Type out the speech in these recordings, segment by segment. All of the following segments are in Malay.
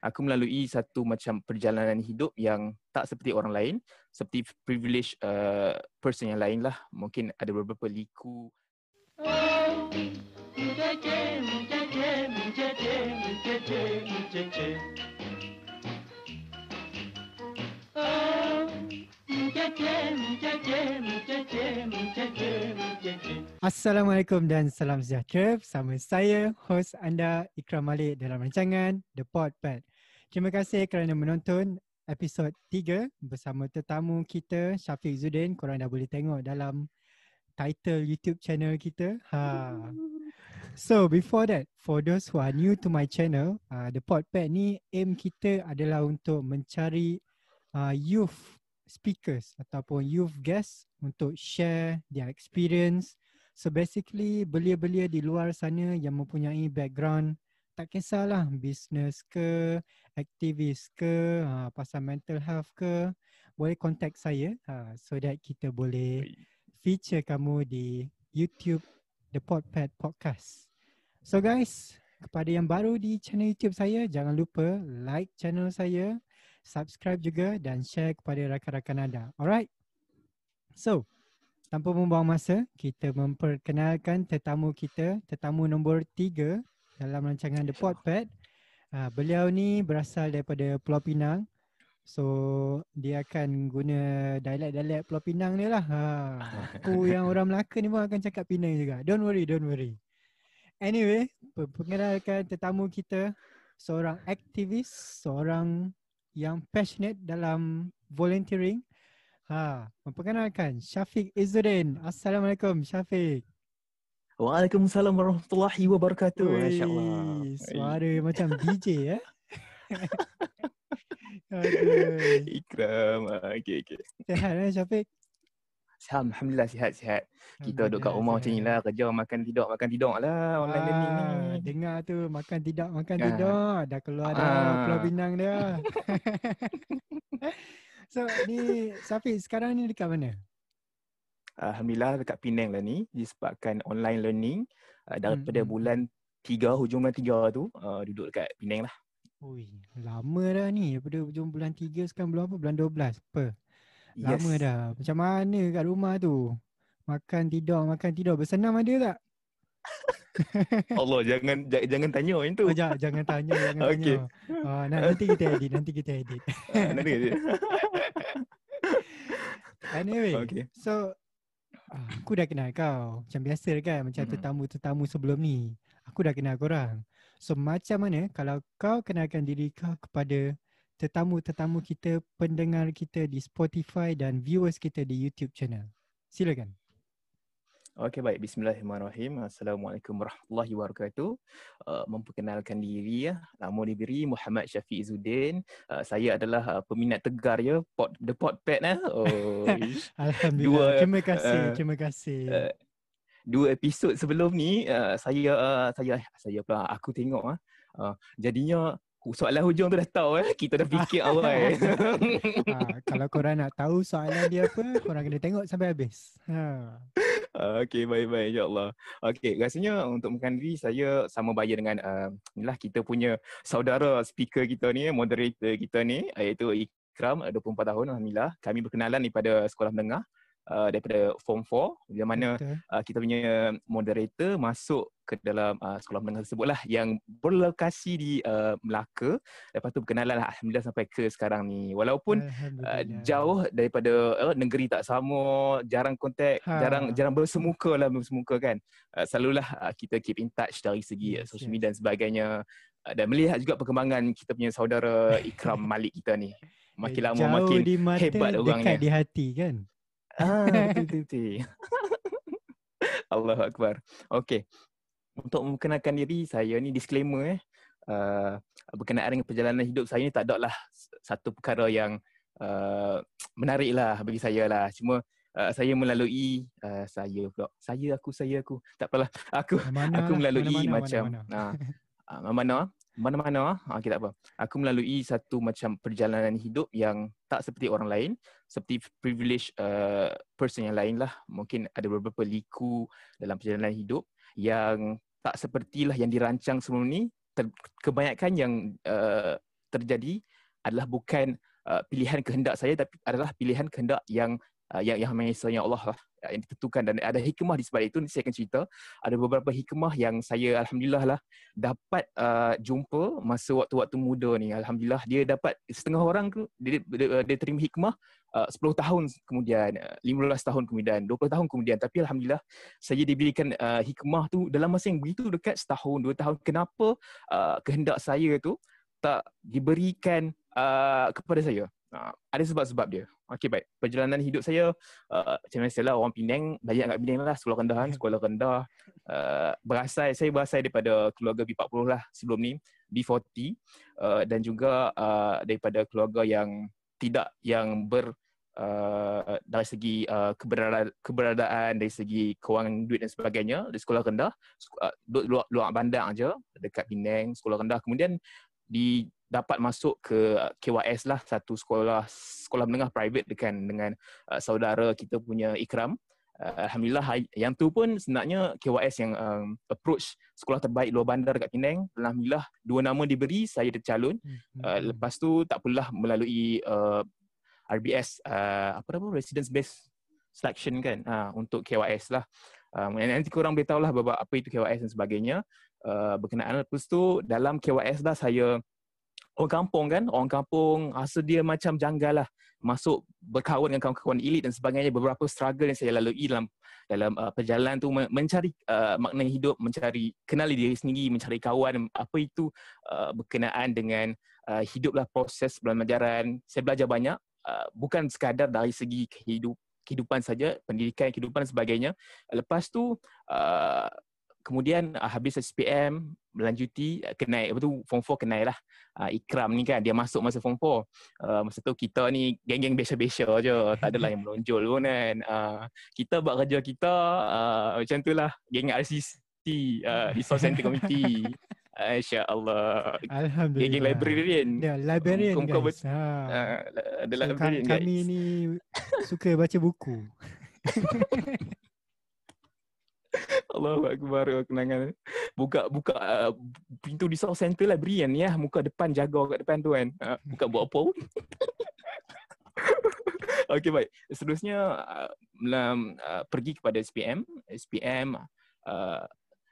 aku melalui satu macam perjalanan hidup yang tak seperti orang lain, seperti privilege uh, person yang lain lah. Mungkin ada beberapa liku. Assalamualaikum dan salam sejahtera bersama saya, host anda Ikram Malik dalam rancangan The Podpad. Terima kasih kerana menonton episod 3 bersama tetamu kita Syafiq Zudin. Korang dah boleh tengok dalam title YouTube channel kita. Ha. So before that, for those who are new to my channel, uh, The Podpad ni aim kita adalah untuk mencari uh, youth speakers ataupun youth guests untuk share their experience So basically belia-belia di luar sana yang mempunyai background tak kisahlah business ke, aktivis ke, ha, pasal mental health ke, boleh contact saya ha, so that kita boleh feature kamu di YouTube The Podpad Podcast. So guys, kepada yang baru di channel YouTube saya, jangan lupa like channel saya, subscribe juga dan share kepada rakan-rakan anda. Alright? So, tanpa membuang masa, kita memperkenalkan tetamu kita, tetamu nombor tiga dalam rancangan The Podpad. Uh, beliau ni berasal daripada Pulau Pinang. So, dia akan guna dialek-dialek Pulau Pinang ni lah. Ha, aku yang orang Melaka ni pun akan cakap Pinang juga. Don't worry, don't worry. Anyway, perkenalkan tetamu kita, seorang aktivis, seorang yang passionate dalam volunteering Ha, memperkenalkan Syafiq Izzuddin. Assalamualaikum Syafiq. Waalaikumsalam warahmatullahi wabarakatuh. Masya-Allah. Suara Ui. macam DJ ya. Eh? Ikram. Ah, okey okey. Sehat eh Syafiq? Sihat, Alhamdulillah sihat-sihat. Kita duduk kat rumah macam ni lah. Kerja makan tidur, makan tidur lah. Online learning ni. Dengar tu makan tidak, makan ah. tidur. Dah keluar ah. dah Pulau Pinang dia. So ni Safi sekarang ni dekat mana? Alhamdulillah dekat Penang lah ni disebabkan online learning uh, daripada hmm. bulan 3 hujung bulan 3 tu uh, duduk dekat Penang lah. Ui, lama dah ni daripada hujung bulan 3 sekarang bulan apa? Bulan 12. Apa? Lama yes. dah. Macam mana kat rumah tu? Makan tidur, makan tidur. Bersenam ada tak? Allah jangan jangan tanya yang tu. Oh, jangan, jangan tanya, jangan okay. tanya. Uh, nanti kita edit, nanti kita edit. nanti edit. anyway, okay. so aku dah kenal kau. Macam biasa kan, macam hmm. tetamu-tetamu sebelum ni. Aku dah kenal korang. So macam mana kalau kau kenalkan diri kau kepada tetamu-tetamu kita, pendengar kita di Spotify dan viewers kita di YouTube channel. Silakan. Okey baik bismillahirrahmanirrahim. Assalamualaikum warahmatullahi wabarakatuh. Uh, memperkenalkan diri ya. Nama diberi Muhammad Syafiq Izzuddin. Uh, saya adalah uh, peminat tegar ya pot the pot pet eh. Oh. Alhamdulillah. Dua, terima kasih. Uh, terima kasih. Uh, dua episod sebelum ni uh, saya uh, saya saya pula aku tengok ah. Uh, jadinya soalan hujung tu dah tahu eh. Kita dah fikir awal. eh. ha, kalau korang nak tahu soalan dia apa, korang kena tengok sampai habis. Ha. Okay, baik-baik insyaAllah. Okay, rasanya untuk makan diri saya sama bayar dengan uh, inilah kita punya saudara speaker kita ni, moderator kita ni iaitu Ikram, 24 tahun Alhamdulillah. Kami berkenalan daripada sekolah menengah uh, daripada form 4 di mana uh, kita punya moderator masuk ke dalam uh, sekolah menengah tersebut lah yang berlokasi di uh, Melaka. Lepas tu berkenalan lah Alhamdulillah sampai ke sekarang ni. Walaupun uh, jauh daripada uh, negeri tak sama jarang kontak ha. jarang jarang bersemuka lah bersemuka kan. Uh, selalulah uh, kita keep in touch dari segi yes, social media yes. dan sebagainya. Uh, dan melihat juga perkembangan kita punya saudara Ikram Malik kita ni. Makin lama jauh makin di mata, hebat orangnya dekat di hati kan Ah, betul betul. Allahu Akbar. Okey. Untuk memperkenalkan diri, saya ni disclaimer eh. Uh, berkenaan dengan perjalanan hidup saya ni tak ada lah satu perkara yang uh, menarik lah bagi saya lah. Cuma uh, saya melalui uh, saya pula. Saya aku saya aku. Tak apalah. Aku mana, aku melalui mana, mana, macam mana, mana. Uh, uh, mana mana-mana ah. Okay, tak apa. Aku melalui satu macam perjalanan hidup yang tak seperti orang lain seperti privilege uh, person yang lain lah. Mungkin ada beberapa liku dalam perjalanan hidup yang tak sepertilah yang dirancang sebelum ni. Ter- kebanyakan yang uh, terjadi adalah bukan uh, pilihan kehendak saya tapi adalah pilihan kehendak yang uh, yang yang Maha Esa Allah lah uh, yang ditentukan. Dan ada hikmah di sebalik itu nanti saya akan cerita. Ada beberapa hikmah yang saya alhamdulillah lah dapat uh, jumpa masa waktu-waktu muda ni. Alhamdulillah dia dapat setengah orang tu dia, dia, dia terima hikmah uh, 10 tahun kemudian uh, 15 tahun kemudian 20 tahun kemudian. Tapi alhamdulillah saya diberikan uh, hikmah tu dalam masa yang begitu dekat setahun dua tahun. Kenapa uh, kehendak saya tu tak diberikan uh, kepada saya Uh, ada sebab-sebab dia. Okey baik. Perjalanan hidup saya uh, macam biasa lah orang Penang, banyak kat Penang lah sekolah rendah kan, sekolah rendah. Uh, berasal saya berasal daripada keluarga B40 lah sebelum ni, B40 uh, dan juga uh, daripada keluarga yang tidak yang ber uh, dari segi uh, keberadaan, keberadaan dari segi kewangan duit dan sebagainya di sekolah rendah uh, luar, luar bandar aja dekat Penang sekolah rendah kemudian di dapat masuk ke uh, KYS lah satu sekolah sekolah menengah private dengan dengan uh, saudara kita punya Ikram. Uh, Alhamdulillah yang tu pun sebenarnya KYS yang um, approach sekolah terbaik luar bandar dekat Penang. Alhamdulillah dua nama diberi saya tercalon. Hmm. Uh, lepas tu tak perlulah melalui uh, RBS uh, apa nama residence based selection kan uh, untuk KYS lah. Uh, nanti korang boleh tahu lah apa itu KYS dan sebagainya. Uh, berkenaan lepas tu dalam KYS lah saya orang kampung kan orang kampung rasa dia macam janggal lah. Masuk berkawan dengan kawan-kawan elit dan sebagainya beberapa struggle yang saya lalui dalam dalam uh, perjalanan tu mencari uh, makna hidup mencari kenali diri sendiri mencari kawan apa itu uh, berkenaan dengan uh, hiduplah proses pembelajaran. Saya belajar banyak uh, bukan sekadar dari segi kehidup kehidupan saja pendidikan kehidupan dan sebagainya. Lepas tu uh, kemudian uh, habis SPM melanjuti uh, kenai apa tu form 4 kenai lah uh, Ikram ni kan dia masuk masa form 4 uh, masa tu kita ni geng-geng biasa-biasa je tak adalah yang melonjol pun kan uh, kita buat kerja kita uh, macam tu lah geng RCC uh, Resource Center Committee Insya Allah. Alhamdulillah. Geng librarian. Ya, librarian Kau, guys. Ha. Uh, so, librarian kami, kami ni suka baca buku. Allahu akbar kenangan. Buka buka uh, pintu di South Center lah berian ya. Muka depan jaga kat depan tu kan. Uh, buka buat apa pun. Okey baik. Seterusnya uh, uh, pergi kepada SPM. SPM uh,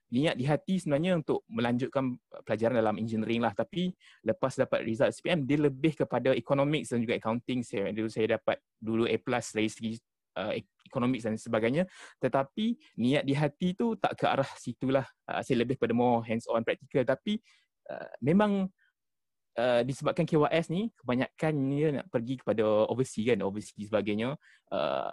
niat di hati sebenarnya untuk melanjutkan pelajaran dalam engineering lah tapi lepas dapat result SPM dia lebih kepada economics dan juga accounting saya dulu saya dapat dulu A+ dari segi uh, economics dan sebagainya. Tetapi niat di hati tu tak ke arah situlah uh, saya lebih pada more hands on practical. Tapi uh, memang uh, disebabkan KYS ni kebanyakan dia nak pergi kepada overseas kan overseas sebagainya. Uh,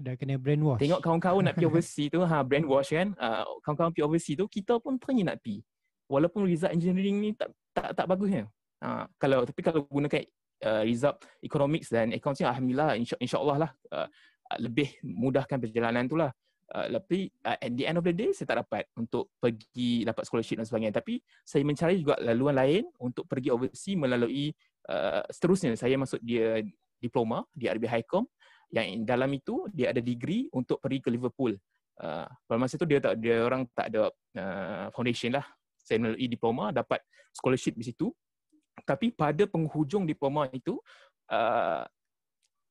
dah kena brainwash. tengok kawan-kawan nak pergi overseas tu ha brainwash kan uh, kawan-kawan pergi overseas tu kita pun teringin nak pergi. Walaupun result engineering ni tak tak tak bagusnya. Ha, kalau tapi kalau gunakan uh, result economics dan accounting alhamdulillah insya insyaallah lah uh, lebih mudahkan perjalanan tu lah. Uh, tapi uh, at the end of the day saya tak dapat untuk pergi dapat scholarship dan sebagainya. Tapi saya mencari juga laluan lain untuk pergi overseas melalui uh, seterusnya. Saya masuk dia diploma di RB Highcom. Yang dalam itu dia ada degree untuk pergi ke Liverpool. Uh, pada masa tu dia tak dia orang tak ada uh, foundation lah. Saya melalui diploma dapat scholarship di situ tapi pada penghujung diploma itu uh,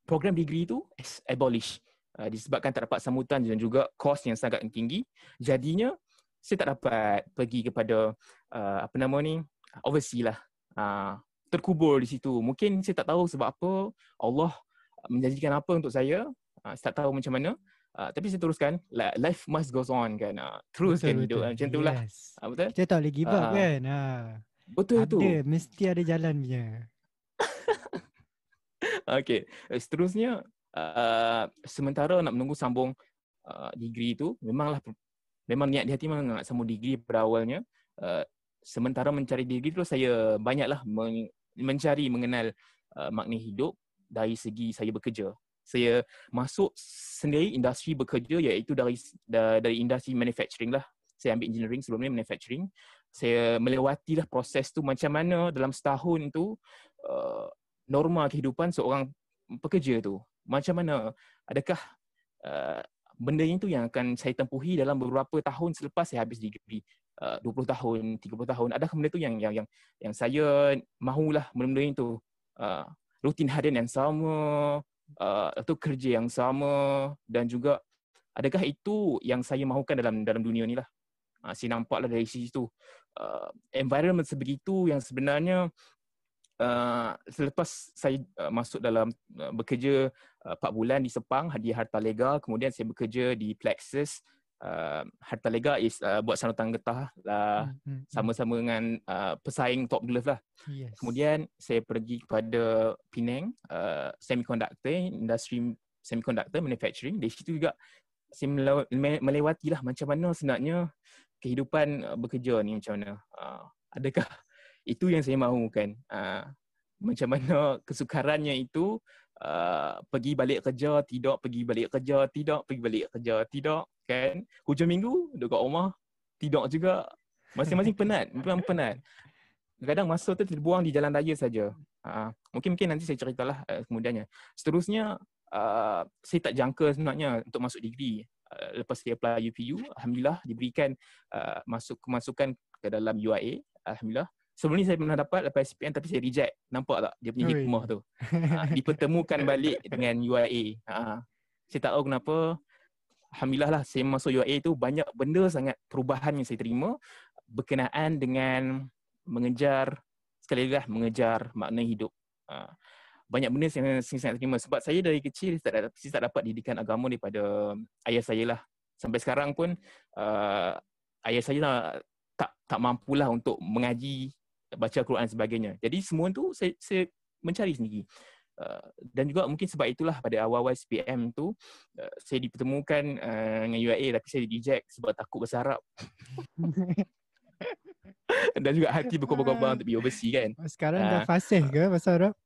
program degree itu abolish. Uh, disebabkan tak dapat sambutan dan juga kos yang sangat tinggi. Jadinya saya tak dapat pergi kepada uh, apa nama ni overseas lah. Uh, terkubur di situ. Mungkin saya tak tahu sebab apa Allah menjanjikan apa untuk saya. Uh, saya tak tahu macam mana. Uh, tapi saya teruskan life must goes on kan. Uh, teruskan hidup macam itulah yes. uh, betul? Kita tak boleh give up uh, kan? Uh. Betul ada, tu. Ada, mesti ada jalan punya. okay, seterusnya uh, sementara nak menunggu sambung uh, degree tu, memanglah memang niat di hati memang nak sambung degree pada awalnya. Uh, sementara mencari degree tu saya banyaklah men- mencari mengenal uh, makna hidup dari segi saya bekerja. Saya masuk sendiri industri bekerja iaitu dari dari industri manufacturing lah. Saya ambil engineering sebelum ni manufacturing saya melewati lah proses tu macam mana dalam setahun tu uh, norma kehidupan seorang pekerja tu macam mana adakah uh, benda itu yang akan saya tempuhi dalam beberapa tahun selepas saya habis degree uh, 20 tahun, 30 tahun. Adakah benda tu yang yang yang yang saya mahulah benda-benda itu. Uh, rutin harian yang sama, uh, atau kerja yang sama dan juga adakah itu yang saya mahukan dalam dalam dunia ni lah. Uh, saya nampaklah dari situ uh, environment sebegitu yang sebenarnya uh, selepas saya uh, masuk dalam uh, bekerja uh, 4 bulan di Sepang di Harta Lega kemudian saya bekerja di Plexus uh, Harta Lega is uh, buat sanutan getah lah hmm, hmm, hmm. sama-sama dengan uh, pesaing Top Glove lah. Yes. Kemudian saya pergi kepada Penang uh, semiconductor industri semiconductor manufacturing di situ juga saya melewati lah macam mana sebenarnya kehidupan uh, bekerja ni macam mana. Uh, adakah itu yang saya mahu kan? Uh, macam mana kesukarannya itu uh, pergi balik kerja, tidak pergi balik kerja, tidak pergi balik kerja, tidak kan? Hujung minggu dekat rumah, tidak juga. Masing-masing penat, memang penat. Kadang masa tu terbuang di jalan raya saja. Uh, mungkin-mungkin nanti saya ceritalah uh, kemudiannya. Seterusnya, uh, saya tak jangka sebenarnya untuk masuk degree. Uh, lepas saya apply UPU, Alhamdulillah diberikan uh, masuk kemasukan ke dalam UIA. Alhamdulillah. Sebelum ni saya pernah dapat lepas SPM tapi saya reject. Nampak tak dia punya hikmah tu. Uh, dipertemukan balik dengan UIA. Uh, saya tak tahu kenapa. Alhamdulillah lah saya masuk UIA tu banyak benda sangat perubahan yang saya terima berkenaan dengan mengejar sekali lagi lah mengejar makna hidup. Uh, banyak benda yang saya sangat terima. Sebab saya dari kecil saya tak, dapat, saya tak dapat didikan agama daripada ayah saya lah. Sampai sekarang pun uh, ayah saya lah tak tak mampulah untuk mengaji baca Quran sebagainya. Jadi semua tu saya, saya mencari sendiri. Uh, dan juga mungkin sebab itulah pada awal-awal SPM tu uh, saya dipertemukan uh, dengan UIA tapi saya reject sebab takut bahasa Arab dan juga hati berkobar-kobar untuk pergi overseas kan. Sekarang uh, dah fasih ke bahasa Arab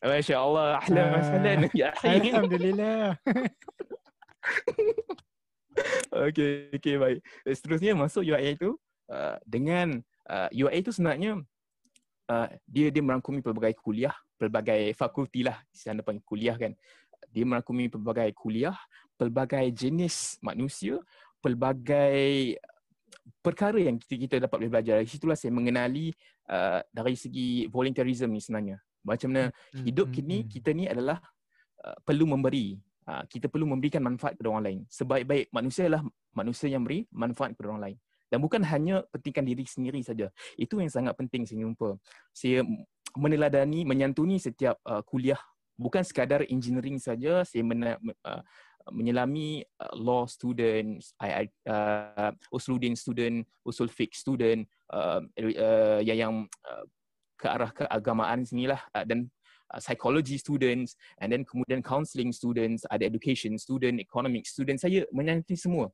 Masya Allah, ahlan uh, wasahlan ya Alhamdulillah. okay, okay, baik. Seterusnya masuk UIA itu uh, dengan uh, UIA itu sebenarnya uh, dia dia merangkumi pelbagai kuliah, pelbagai fakulti lah, sana panggil kuliah kan. Dia merangkumi pelbagai kuliah, pelbagai jenis manusia, pelbagai perkara yang kita, kita dapat belajar. Dari situlah saya mengenali uh, dari segi volunteerism ni sebenarnya. Macam mana hmm, hidup hmm, kini hmm. kita ni adalah uh, perlu memberi. Uh, kita perlu memberikan manfaat kepada orang lain. Sebaik-baik manusia adalah manusia yang beri manfaat kepada orang lain. Dan bukan hanya pentingkan diri sendiri saja. Itu yang sangat penting saya jumpa. Saya meneladani, menyantuni setiap uh, kuliah. Bukan sekadar engineering saja. Saya mena- uh, menyelami uh, law student, I, I, uh, Usuluddin student, Usul Fiqh student, uh, uh, yang, yang uh, ke arah keagamaan sinilah uh, dan uh, psychology students and then kemudian counselling students, ada education student, economic student, saya menyanti semua.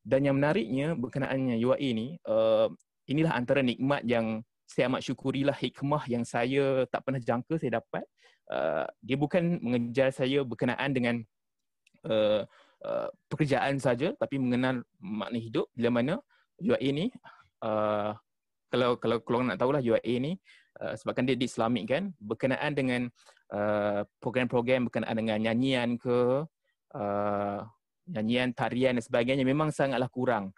Dan yang menariknya berkenaannya UAE ni, uh, inilah antara nikmat yang saya amat syukurilah hikmah yang saya tak pernah jangka saya dapat. Uh, dia bukan mengejar saya berkenaan dengan uh, uh, pekerjaan saja tapi mengenal makna hidup bila mana UAE ni uh, kalau kalau kalau nak tahulah UAE ni uh, sebabkan dia di Islamik kan berkenaan dengan uh, program-program berkenaan dengan nyanyian ke uh, nyanyian tarian dan sebagainya memang sangatlah kurang.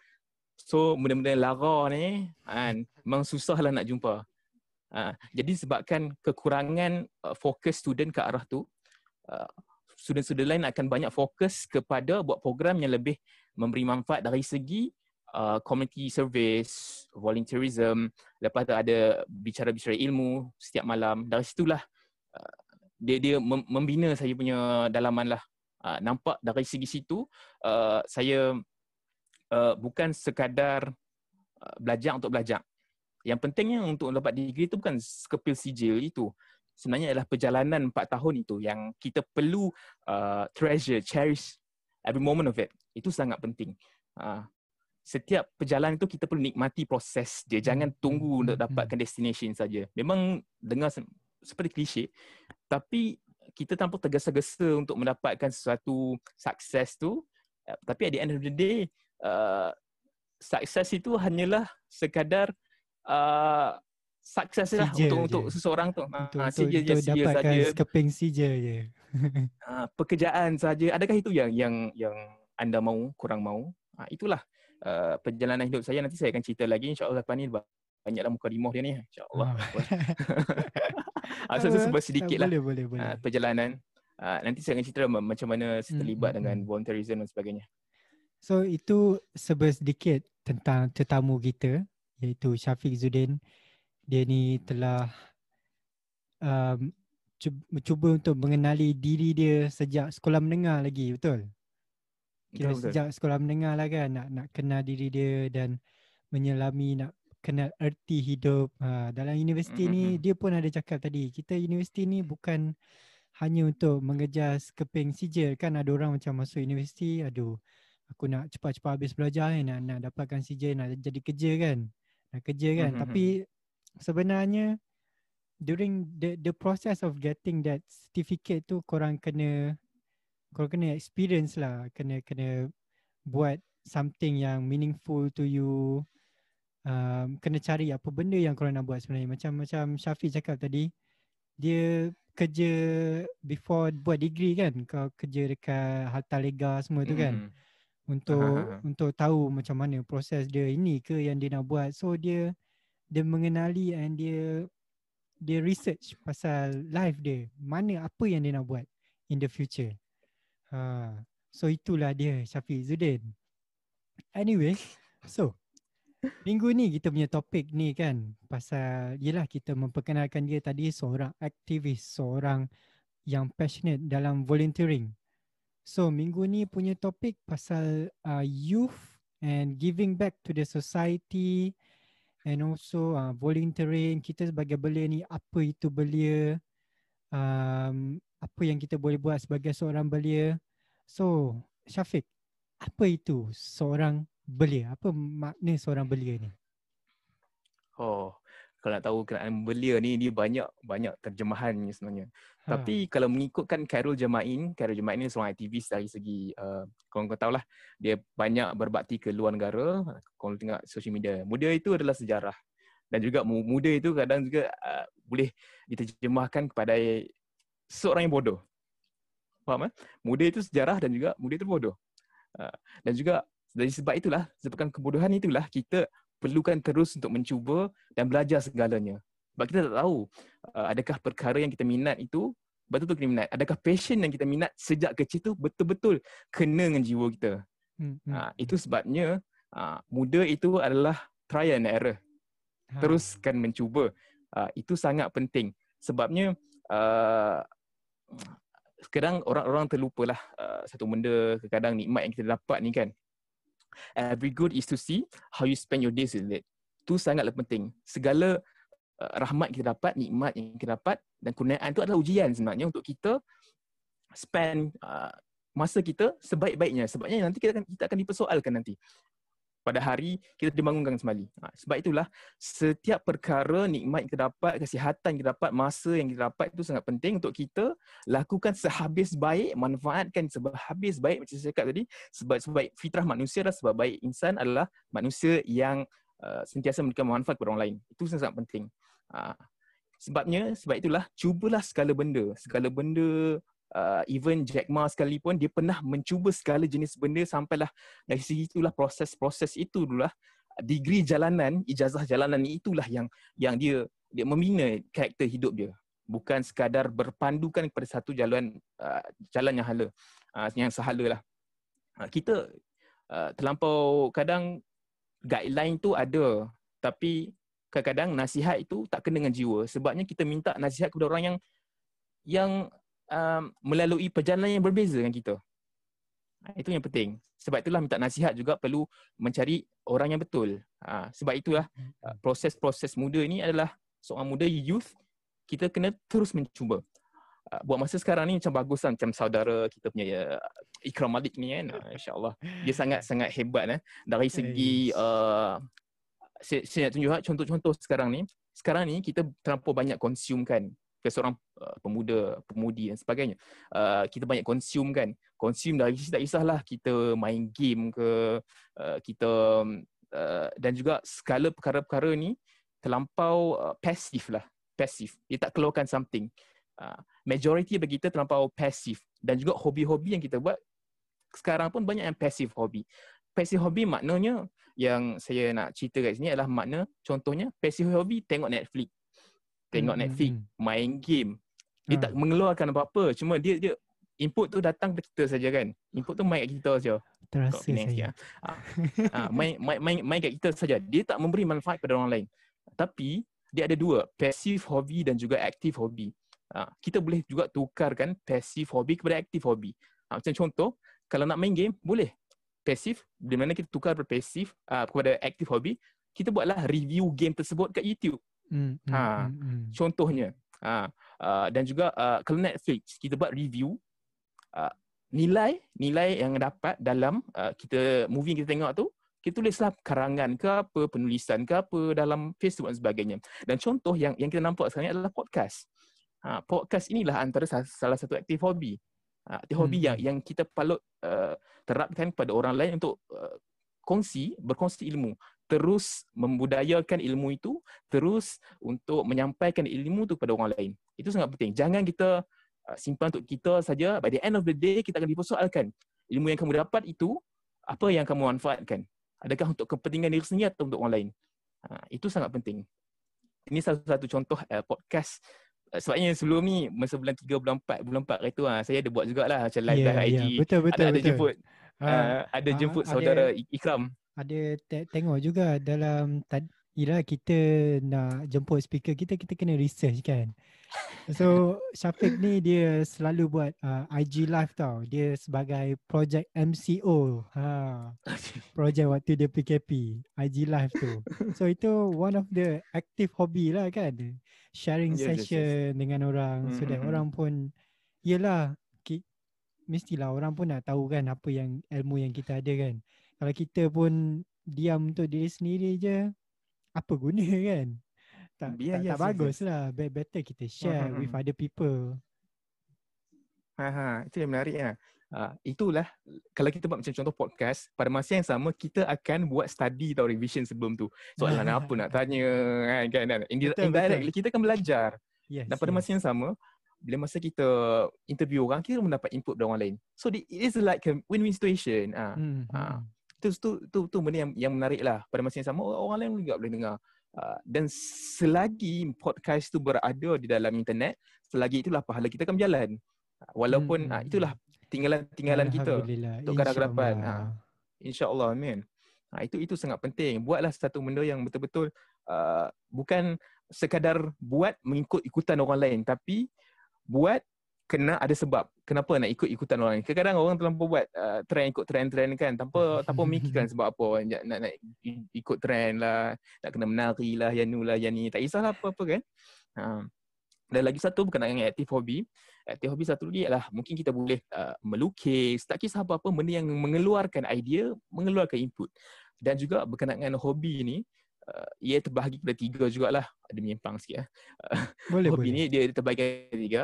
So benda-benda lara ni kan memang susahlah nak jumpa. Uh, jadi sebabkan kekurangan uh, fokus student ke arah tu uh, student-student lain akan banyak fokus kepada buat program yang lebih memberi manfaat dari segi uh, community service, volunteerism, lepas tu ada bicara-bicara ilmu setiap malam. Dari situlah uh, dia dia membina saya punya dalaman lah. Uh, nampak dari segi situ uh, saya uh, bukan sekadar uh, belajar untuk belajar. Yang pentingnya untuk dapat degree itu bukan sekepil sijil itu. Sebenarnya adalah perjalanan 4 tahun itu yang kita perlu uh, treasure, cherish every moment of it. Itu sangat penting. Uh, setiap perjalanan itu kita perlu nikmati proses dia. Jangan hmm, tunggu untuk hmm, dapatkan destination saja. Memang dengar seperti klise, tapi kita tanpa tergesa-gesa untuk mendapatkan sesuatu sukses tu. Eh, tapi at the end of the day, uh, sukses itu hanyalah sekadar uh, sukses lah untuk je. untuk seseorang tu. Untuk, ha, untuk, untuk je, dapatkan saja. skeping sija je. Ha, pekerjaan saja. Adakah itu yang yang yang anda mahu kurang mahu? Ha, itulah uh, perjalanan hidup saya nanti saya akan cerita lagi insyaallah lepas ni banyaklah muka rimah dia ni insyaallah. Ah, so, so, sebab sedikit lah boleh, boleh, boleh. Uh, perjalanan. Uh, nanti saya akan cerita macam mana saya Hmm, terlibat hmm, dengan hmm. volunteerism dan sebagainya. So itu sebab sedikit tentang tetamu kita iaitu Syafiq Zudin. Dia ni telah um, cu- cuba untuk mengenali diri dia sejak sekolah menengah lagi, betul? Kira Betul, betul. sejak sekolah menengah lah kan nak nak kenal diri dia dan menyelami nak kenal erti hidup. Ha, dalam universiti ni Mhm. dia pun ada cakap tadi, kita universiti ni bukan hanya untuk mengejar sekeping sijil kan ada orang macam masuk universiti aduh aku nak cepat-cepat habis belajar kan nak nak dapatkan sijil nak jadi kerja kan nak kerja kan Mhm. tapi sebenarnya during the the process of getting that certificate tu korang kena korang kena experience lah kena kena buat something yang meaningful to you. Um, kena cari apa benda yang korang nak buat sebenarnya. Macam macam Syafiq cakap tadi dia kerja before buat degree kan? Kau kerja dekat Harta Lega semua tu kan? Mm. untuk Aha, aha. untuk tahu macam mana proses dia ini ke yang dia nak buat. So dia dia mengenali and dia dia research pasal life dia. Mana apa yang dia nak buat in the future ha so itulah dia Syafiq Zudin anyway so minggu ni kita punya topik ni kan pasal yelah kita memperkenalkan dia tadi seorang aktivis seorang yang passionate dalam volunteering So minggu ni punya topik pasal uh, youth and giving back to the society and also uh, volunteering. Kita sebagai belia ni apa itu belia? Um, apa yang kita boleh buat sebagai seorang belia? So Syafiq, apa itu seorang belia? Apa makna seorang belia ni? Oh, kalau nak tahu kenaan belia ni dia banyak banyak terjemahan sebenarnya. Ha. Tapi kalau mengikutkan Khairul Jamain, Khairul Jamain ni seorang aktivis dari segi uh, korang kau tahulah dia banyak berbakti ke luar negara. Kalau tengok social media, muda itu adalah sejarah. Dan juga mu- muda itu kadang juga uh, boleh diterjemahkan kepada seorang yang bodoh. Faham eh? Muda itu sejarah dan juga muda itu bodoh. Uh, dan juga dari sebab itulah, sebabkan kebodohan itulah kita perlukan terus untuk mencuba dan belajar segalanya. Sebab kita tak tahu uh, adakah perkara yang kita minat itu betul-betul kita minat. Adakah passion yang kita minat sejak kecil tu betul-betul kena dengan jiwa kita. Hmm, hmm. Uh, itu sebabnya uh, muda itu adalah trial and error. Ha. Teruskan mencuba. Uh, itu sangat penting. Sebabnya uh, sekarang orang-orang terlupalah uh, satu benda kadang nikmat yang kita dapat ni kan. Every good is to see how you spend your days with it. Tu sangatlah penting. Segala uh, rahmat kita dapat, nikmat yang kita dapat dan kurniaan tu adalah ujian sebenarnya untuk kita spend uh, masa kita sebaik-baiknya. Sebabnya nanti kita akan kita akan dipersoalkan nanti. Pada hari kita dibangunkan kembali. Ha, sebab itulah setiap perkara nikmat yang kita dapat, kesihatan yang kita dapat, masa yang kita dapat itu sangat penting untuk kita lakukan sehabis baik, manfaatkan sehabis baik macam saya cakap tadi. Sebab sebaik fitrah manusia adalah sebab baik insan adalah manusia yang uh, sentiasa memberikan manfaat kepada orang lain. Itu sangat penting. Uh, sebabnya, sebab itulah cubalah segala benda. Segala benda uh, even Jack Ma sekalipun dia pernah mencuba segala jenis benda sampailah dari segi itulah proses-proses itu dululah degree jalanan, ijazah jalanan itulah yang yang dia dia membina karakter hidup dia. Bukan sekadar berpandukan kepada satu jalan uh, jalan yang hala, uh, yang sahala lah. Uh, kita uh, terlampau kadang guideline tu ada tapi kadang-kadang nasihat itu tak kena dengan jiwa sebabnya kita minta nasihat kepada orang yang yang um, melalui perjalanan yang berbeza dengan kita. Ha, Itu yang penting. Sebab itulah minta nasihat juga perlu mencari orang yang betul. Ha, sebab itulah uh, proses-proses muda ni adalah seorang muda youth kita kena terus mencuba. Uh, buat masa sekarang ni macam bagus lah macam saudara kita punya uh, Ikram Malik ni kan. Uh, InsyaAllah. Dia sangat-sangat hebat eh. Dari segi uh, saya, saya nak tunjuk ah, contoh-contoh sekarang ni. Sekarang ni kita terlampau banyak consume kan seorang uh, pemuda, pemudi dan sebagainya. Uh, kita banyak consume kan. Consume dari sisi tak kisahlah kita main game ke, uh, kita uh, dan juga segala perkara-perkara ni terlampau uh, pasif lah. Pasif. Dia tak keluarkan something. Uh, majority bagi kita terlampau pasif dan juga hobi-hobi yang kita buat sekarang pun banyak yang pasif hobi. passive hobby maknanya yang saya nak cerita kat sini adalah makna contohnya passive hobby tengok Netflix. Tengok Hmm, Netflix, hmm. main game. Dia Ah. tak mengeluarkan apa-apa. Cuma dia dia input tu datang ke kita saja kan. Input tu main kat kita saja. Terasa saya. ah. Ah, main, main main main kat kita saja. Dia tak memberi manfaat kepada orang lain. Tapi dia ada dua, passive hobby dan juga active hobby. Ah, kita boleh juga tukarkan passive hobby kepada active hobby. Ah, macam contoh, kalau nak main game, boleh. Passive, di mana kita tukar dari passive ah, kepada active hobby, kita buatlah review game tersebut kat YouTube. Hmm, hmm, Ha. hmm, hmm. Contohnya. Ha, uh, dan juga uh, kalau Netflix, kita buat review uh, nilai nilai yang dapat dalam uh, kita movie yang kita tengok tu, kita tulislah karangan ke apa, penulisan ke apa dalam Facebook dan sebagainya. Dan contoh yang yang kita nampak sekarang ni adalah podcast. Ha, podcast inilah antara sa- salah satu aktif hobi. Ha, aktif hobi Hmm. yang yang kita patut uh, terapkan kepada orang lain untuk uh, kongsi, berkongsi ilmu. Terus membudayakan ilmu itu, terus untuk menyampaikan ilmu tu kepada orang lain. Itu sangat penting. Jangan kita uh, simpan untuk kita saja. By the end of the day, kita akan dipersoalkan. Ilmu yang kamu dapat itu, apa yang kamu manfaatkan? Adakah untuk kepentingan diri sendiri atau untuk orang lain? Ha, itu sangat penting. Ini salah satu contoh uh, podcast. Uh, sebabnya sebelum ni, masa bulan 3, bulan 4, bulan 4 itu, uh, saya ada buat jugalah macam live Ya, live IG. ya, betul betul ada, ada betul. jemput, Ah, uh, ada ah, jemput ada- saudara Ikram. Ada te- tengok juga dalam tad Ira kita nak jemput speaker kita kita kena research kan. So Syafiq ni dia selalu buat uh, IG live tau. Dia sebagai project MCO. Ha. Project waktu dia PKP, IG live tu. So itu one of the active hobby lah kan. Sharing Yes, yes, yes. session dengan orang so Mm, that mm, mm. orang pun yelah ki, mestilah orang pun nak tahu kan apa yang ilmu yang kita ada kan. Kalau kita pun diam untuk diri sendiri je, apa guna kan? Tak, tak, yes, tak yes, bagus yes. lah. Be- Better kita share Hmm, with other people. Ha, ha, itu yang menarik ya. Ha, itulah kalau kita buat macam contoh podcast, pada masa yang sama kita akan buat study atau revision sebelum tu. Soalan apa nak tanya kan kan. kan. Indi- Betul, Indirectly kita akan belajar. Yes. Dan pada yes. masa yang sama, bila masa kita interview orang, kita mendapat input dari orang lain. So it is like a win-win situation. Ha. Hmm, hmm, Ah. hmm. Tu tu tu tu benda yang yang menarik lah. Pada masa yang sama orang lain juga boleh dengar. Uh, dan selagi podcast tu berada di dalam internet, selagi itulah pahala kita akan berjalan. Uh, Walaupun Hmm, uh, itulah tinggalan-tinggalan kita untuk ke depan. Ha. Insya-Allah amin. Ha, itu itu sangat penting. Buatlah satu benda yang betul-betul uh, bukan sekadar buat mengikut ikutan orang lain tapi buat kena ada sebab. Kenapa nak ikut ikutan orang lain? Kadang-kadang orang terlampau buat uh, trend ikut trend-trend kan tanpa tanpa memikirkan sebab apa nak, nak, nak ikut trend lah, nak kena menari lah, yang nu lah, yang ni. Tak kisahlah apa-apa kan. Ha. Dan lagi satu berkenaan dengan aktif hobi. Aktif hobi satu lagi adalah mungkin kita boleh uh, melukis, tak kisah apa-apa benda yang mengeluarkan idea, mengeluarkan input. Dan juga berkenaan dengan hobi ni, uh, ia terbahagi kepada tiga jugalah. Ada menyimpang sikit. Eh. Boleh hobi boleh. ni dia terbahagi kepada tiga.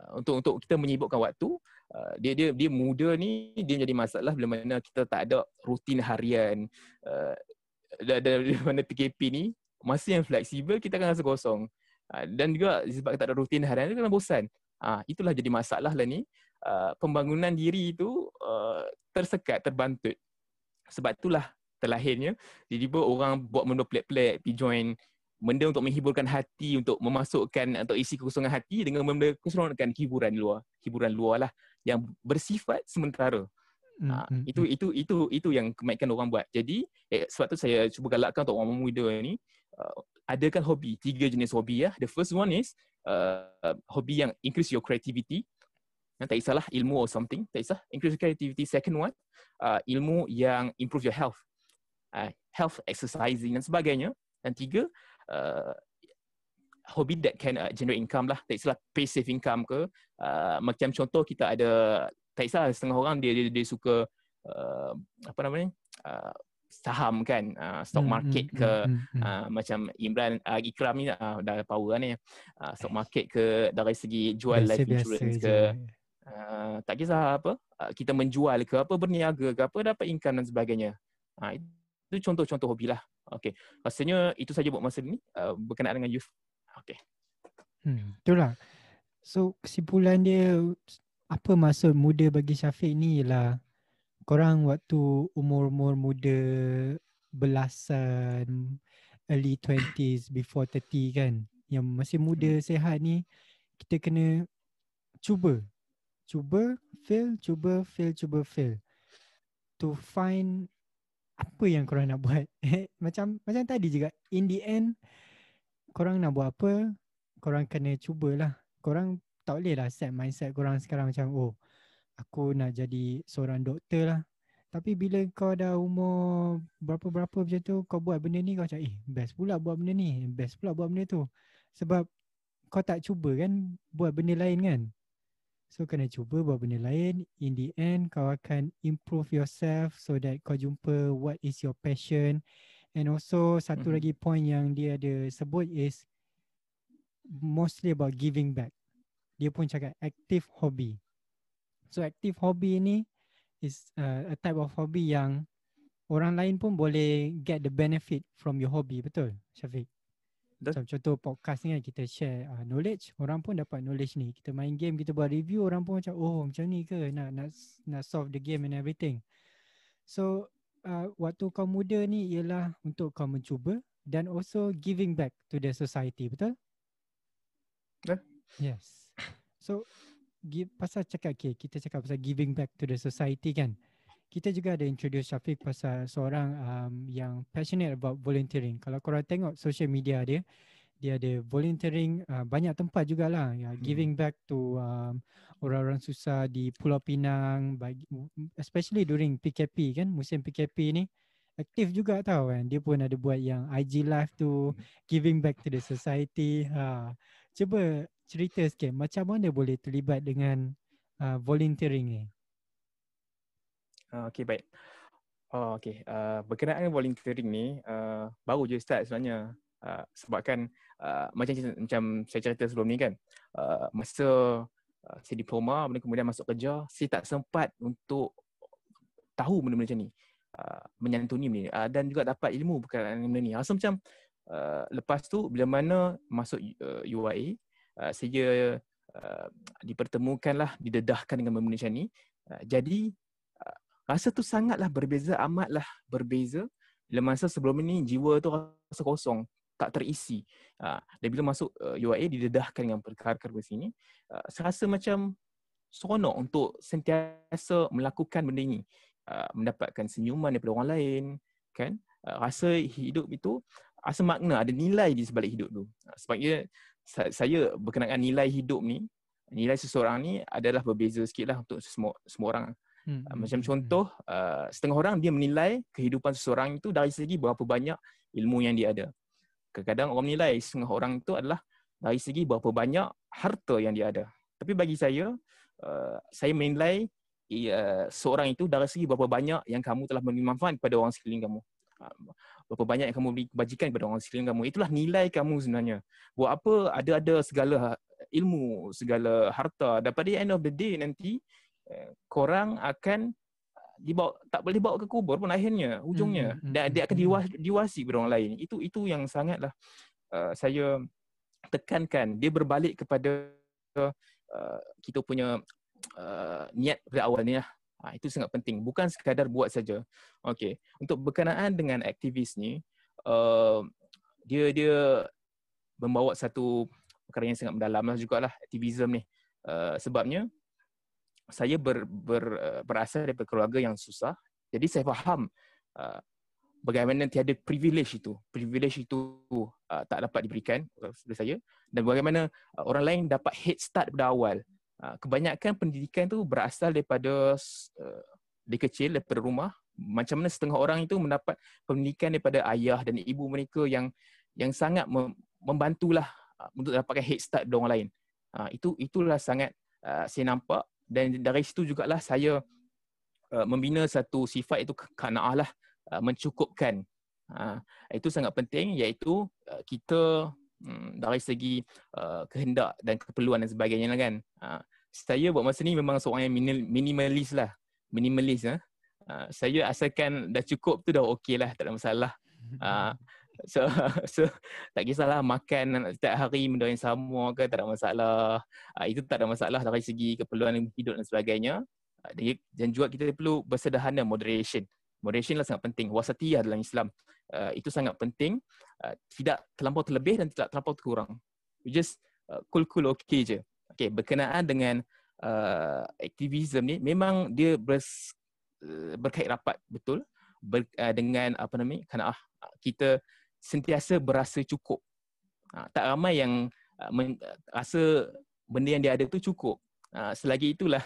Uh, untuk untuk kita menyibukkan waktu, uh, dia dia dia muda ni dia menjadi masalah bila mana kita tak ada rutin harian. Uh, dan, bila mana PKP ni, masa yang fleksibel kita akan rasa kosong. Uh, dan juga sebab kita tak ada rutin harian kita akan bosan. Ah, itulah jadi masalah lah ni. Uh, pembangunan diri itu uh, tersekat, terbantut. Sebab itulah terlahirnya tiba-tiba orang buat benda pelik-pelik, pergi join benda untuk menghiburkan hati, untuk memasukkan atau isi kekosongan hati dengan benda keseronokan hiburan luar, hiburan luar lah yang bersifat sementara. Hmm, Ha, hmm, itu itu itu itu yang kebanyakan orang buat. Jadi eh, sebab tu saya cuba galakkan untuk orang muda ni uh, adakan hobi, tiga jenis hobi ya. The first one is uh, hobi yang increase your creativity. Yang tak kisahlah ilmu or something, tak kisah. Increase your creativity. Second one, uh, ilmu yang improve your health. Uh, health, exercising dan sebagainya. Dan tiga, uh, hobi that can uh, generate income lah. Tak kisahlah passive income ke. Uh, macam contoh kita ada tak kisah setengah orang dia dia, dia suka uh, apa namanya uh, saham kan uh, stock hmm, market hmm, ke hmm, hmm, hmm. uh, macam Imran uh, Ikram ni uh, dah power kan ni uh, stock market ke dari segi jual life Biasa-biasa insurance je. ke uh, tak kisah apa uh, kita menjual ke apa berniaga ke apa dapat income dan sebagainya uh, itu contoh-contoh hobi lah okey. Rasanya itu saja buat masa ni uh, berkenaan dengan youth. Okey. Hmm, itulah. So kesimpulan dia apa maksud muda bagi Syafiq ni ialah korang waktu umur-umur muda belasan early 20s before 30 kan. Yang masih muda hmm. sehat ni kita kena cuba. Cuba fail cuba fail cuba fail. To find apa yang korang nak buat macam macam tadi juga in the end korang nak buat apa korang kena cubalah korang tak boleh lah set mindset korang sekarang macam oh aku nak jadi seorang doktor lah tapi bila kau dah umur berapa-berapa macam tu kau buat benda ni kau macam eh best pula buat benda ni, best pula buat benda tu. Sebab kau tak cuba kan buat benda lain kan. So kena cuba buat benda lain. In the end kau akan improve yourself so that kau jumpa what is your passion. And also satu mm-hmm. lagi point yang dia ada sebut is mostly about giving back. Dia pun cakap active hobby. So active hobby ni is uh, a type of hobby yang orang lain pun boleh get the benefit from your hobby betul Syafiq macam contoh podcast ni kan kita share uh, knowledge orang pun dapat knowledge ni. Kita main game kita buat review orang pun macam oh macam ni ke? Nak nak nak solve the game and everything. So uh, waktu kau muda ni ialah untuk kau mencuba dan also giving back to the society betul? Yeah. yes. So give, pasal cakap okay, kita cakap pasal giving back to the society kan. Kita juga ada introduce Syafiq pasal seorang um, yang passionate about volunteering. Kalau korang tengok social media dia, dia ada volunteering uh, banyak tempat jugalah. Ya, hmm. giving back to um, orang-orang susah di Pulau Pinang, bagi, especially during PKP kan, musim PKP ni. Aktif juga tau kan. Dia pun ada buat yang IG live tu, hmm. giving back to the society. Ha. Cuba cerita sikit macam mana boleh terlibat dengan uh, volunteering ni? Uh, okay, baik. Oh, okay. Uh, berkenaan volunteering ni, uh, baru je start sebenarnya. Uh, sebabkan uh, macam macam saya cerita sebelum ni kan, uh, masa uh, saya diploma, kemudian masuk kerja, saya tak sempat untuk tahu benda-benda macam ni. Uh, menyantuni benda ni. Uh, dan juga dapat ilmu berkenaan benda ni. Rasa macam uh, lepas tu, bila mana masuk uh, UIA, uh, saya uh, dipertemukanlah, didedahkan dengan benda macam ni. Uh, jadi rasa tu sangatlah berbeza, amatlah berbeza. Bila masa sebelum ini jiwa tu rasa kosong, tak terisi. Uh, dan bila masuk uh, didedahkan dengan perkara-perkara sini, uh, saya rasa macam seronok untuk sentiasa melakukan benda ini. Uh, mendapatkan senyuman daripada orang lain, kan? Uh, rasa hidup itu rasa makna, ada nilai di sebalik hidup tu. Uh, sebabnya saya berkenaan nilai hidup ni, nilai seseorang ni adalah berbeza sikit lah untuk semua semua orang. Hmm. Uh, macam hmm, contoh, uh, setengah orang dia menilai kehidupan seseorang itu dari segi berapa banyak ilmu yang dia ada. Kadang-kadang orang menilai setengah orang itu adalah dari segi berapa banyak harta yang dia ada. Tapi bagi saya, uh, saya menilai uh, seorang itu dari segi berapa banyak yang kamu telah memberi manfaat kepada orang sekeliling kamu. Uh, berapa banyak yang kamu beri kebajikan kepada orang sekeliling kamu. Itulah nilai kamu sebenarnya. Buat apa ada-ada segala ilmu, segala harta. Dan pada end of the day nanti, korang akan dibawa tak boleh bawa ke kubur pun akhirnya ujungnya hmm, hmm dan dia akan hmm. diwas, diwasi kepada orang lain itu itu yang sangatlah uh, saya tekankan dia berbalik kepada uh, kita punya uh, niat pada awal ni lah Ha, itu sangat penting. Bukan sekadar buat saja. Okey. Untuk berkenaan dengan aktivis ni, uh, dia dia membawa satu perkara yang sangat mendalam lah jugalah aktivisme ni. Uh, sebabnya saya ber, ber, uh, berasal daripada keluarga yang susah. Jadi saya faham uh, bagaimana tiada privilege itu. Privilege itu uh, tak dapat diberikan kepada saya. Dan bagaimana uh, orang lain dapat head start pada awal. Ah, kebanyakan pendidikan tu berasal daripada uh, dari kecil daripada rumah macam mana setengah orang itu mendapat pendidikan daripada ayah dan ibu mereka yang yang sangat membantulah uh, untuk dapatkan head start dari orang lain. Uh, itu itulah sangat uh, saya nampak dan dari situ jugalah saya uh, membina satu sifat itu kanaah lah uh, mencukupkan. Uh, itu sangat penting iaitu uh, kita Hmm, dari segi uh, kehendak dan keperluan dan sebagainya lah kan. Uh, saya buat masa ni memang seorang yang minimalis lah. Minimalis lah. Uh, saya asalkan dah cukup tu dah okey lah, tak ada masalah. Uh, so, so tak kisahlah makan setiap hari benda yang sama ke tak ada masalah. Uh, itu tak ada masalah dari segi keperluan hidup dan sebagainya. Uh, dan juga kita perlu bersederhana moderation. Moderation lah sangat penting. Wasatiyah dalam Islam. Uh, itu sangat penting. Uh, tidak terlampau terlebih dan tidak terlampau kurang. We just uh, cool-cool okay je. Okay, berkenaan dengan uh, aktivisme ni, memang dia bers, uh, berkait rapat betul ber, uh, dengan apa namanya, kerana ah, kita sentiasa berasa cukup. Uh, tak ramai yang uh, uh, rasa benda yang dia ada tu cukup. Uh, selagi itulah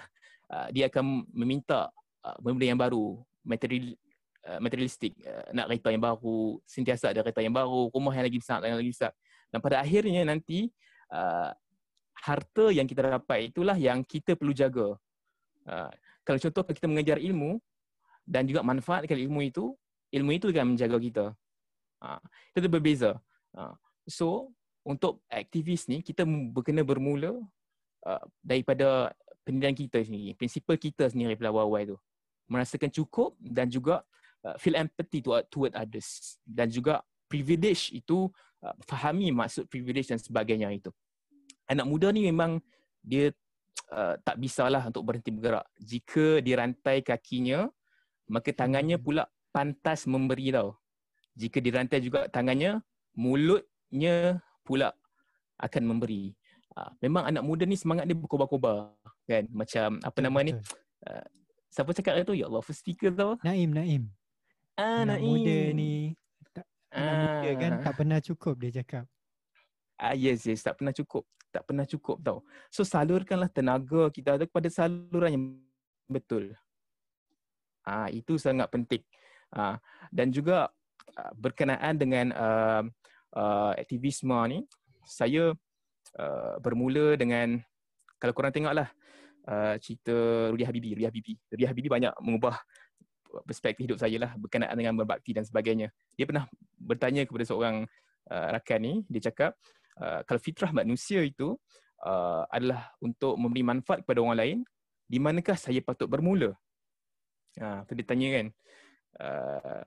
uh, dia akan meminta benda yang baru, material materialistik, nak kereta yang baru, sentiasa ada kereta yang baru, rumah yang lagi besar, yang lagi besar. Dan pada akhirnya nanti harta yang kita dapat itulah yang kita perlu jaga. Uh, kalau contoh kita mengejar ilmu dan juga manfaatkan ilmu itu, ilmu itu akan menjaga kita. Uh, itu berbeza. Uh, so untuk aktivis ni kita berkena bermula uh, daripada pendidikan kita sendiri, prinsipal kita sendiri pada awal-awal tu. Merasakan cukup dan juga uh, feel empathy to, toward others. Dan juga privilege itu, uh, fahami maksud privilege dan sebagainya itu. Anak muda ni memang dia uh, tak bisalah untuk berhenti bergerak. Jika dirantai kakinya, maka tangannya pula pantas memberi tau. Jika dirantai juga tangannya, mulutnya pula akan memberi. Uh, memang anak muda ni semangat dia berkobar-kobar kan? Macam apa nama ni? uh, siapa cakap tu? Ya Allah first speaker tau Naim Naim. Ah anak Naim. muda ni tak anak muda kan ah. tak pernah cukup dia cakap. Ah yes yes tak pernah cukup. Tak pernah cukup tau. So salurkanlah tenaga kita ada kepada saluran yang betul. Ah itu sangat penting. Ah dan juga uh, berkenaan dengan uh, uh, aktivisme ni saya uh, bermula dengan kalau korang tengoklah uh, cerita Rudy Habibi, Rudy Habibi. Rudy Habibi banyak mengubah perspektif hidup saya lah berkenaan dengan berbakti dan sebagainya. Dia pernah bertanya kepada seorang uh, rakan ni, dia cakap uh, kalau fitrah manusia itu uh, adalah untuk memberi manfaat kepada orang lain, di manakah saya patut bermula? Ha, uh, dia tanya kan. Uh,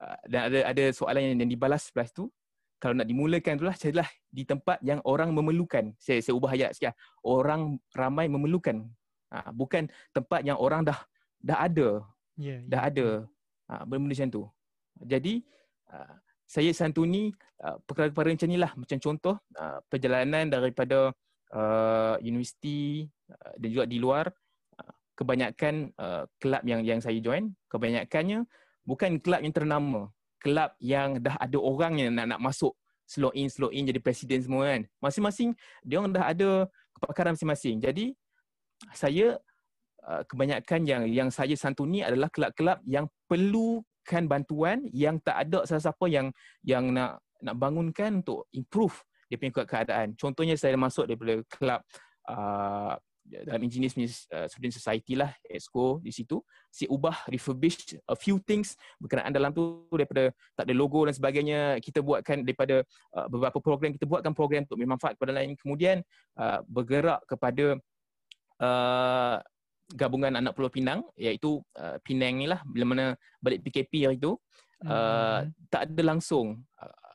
uh, dan ada ada soalan yang, yang dibalas sebelah tu, kalau nak dimulakan itulah carilah di tempat yang orang memerlukan. Saya saya ubah ayat sikit. Lah. Orang ramai memerlukan. Ha, bukan tempat yang orang dah dah ada. Yeah, dah yeah. ada. Ha, benda macam tu. Jadi uh, saya santuni uh, perkara-perkara macam inilah. Macam contoh uh, perjalanan daripada uh, universiti uh, dan juga di luar. Uh, kebanyakan uh, kelab yang yang saya join. Kebanyakannya bukan kelab yang ternama kelab yang dah ada orang yang nak nak masuk slow in slow in jadi presiden semua kan. Masing-masing dia orang dah ada kepakaran masing-masing. Jadi saya uh, kebanyakan yang yang saya santuni adalah kelab-kelab yang perlukan bantuan yang tak ada siapa-siapa yang yang nak nak bangunkan untuk improve dia punya keadaan. Contohnya saya masuk daripada kelab uh, dalam engineers punya uh, student society lah EXCO di situ si ubah refurbish a few things berkenaan dalam tu daripada tak ada logo dan sebagainya kita buatkan daripada uh, beberapa program kita buatkan program untuk bermanfaat kepada lain kemudian uh, bergerak kepada uh, gabungan anak Pulau Pinang iaitu uh, Penang ni lah bila mana balik PKP hari tu uh, hmm. tak ada langsung uh,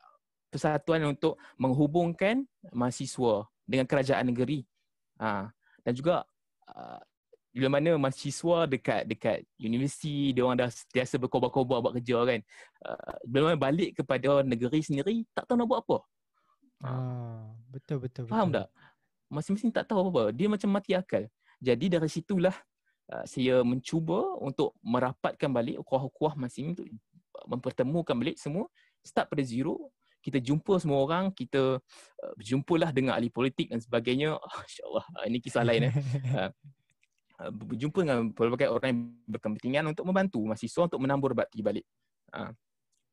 persatuan untuk menghubungkan mahasiswa dengan kerajaan negeri uh, dan juga uh, bila mana mahasiswa dekat dekat universiti dia orang dah sentiasa berkobar-kobar buat kerja kan. Uh, bila mana balik kepada negeri sendiri tak tahu nak buat apa. Ah betul betul faham betul. tak? Masing-masing tak tahu apa dia macam mati akal. Jadi dari situlah uh, saya mencuba untuk merapatkan balik kuah-kuah masing tu mempertemukan balik semua. Start pada zero kita jumpa semua orang, kita uh, berjumpalah dengan ahli politik dan sebagainya. Oh, InsyaAllah, uh, ini kisah lain. Eh. Uh, uh, berjumpa dengan pelbagai orang yang berkepentingan untuk membantu mahasiswa untuk menambur bakti balik. Uh,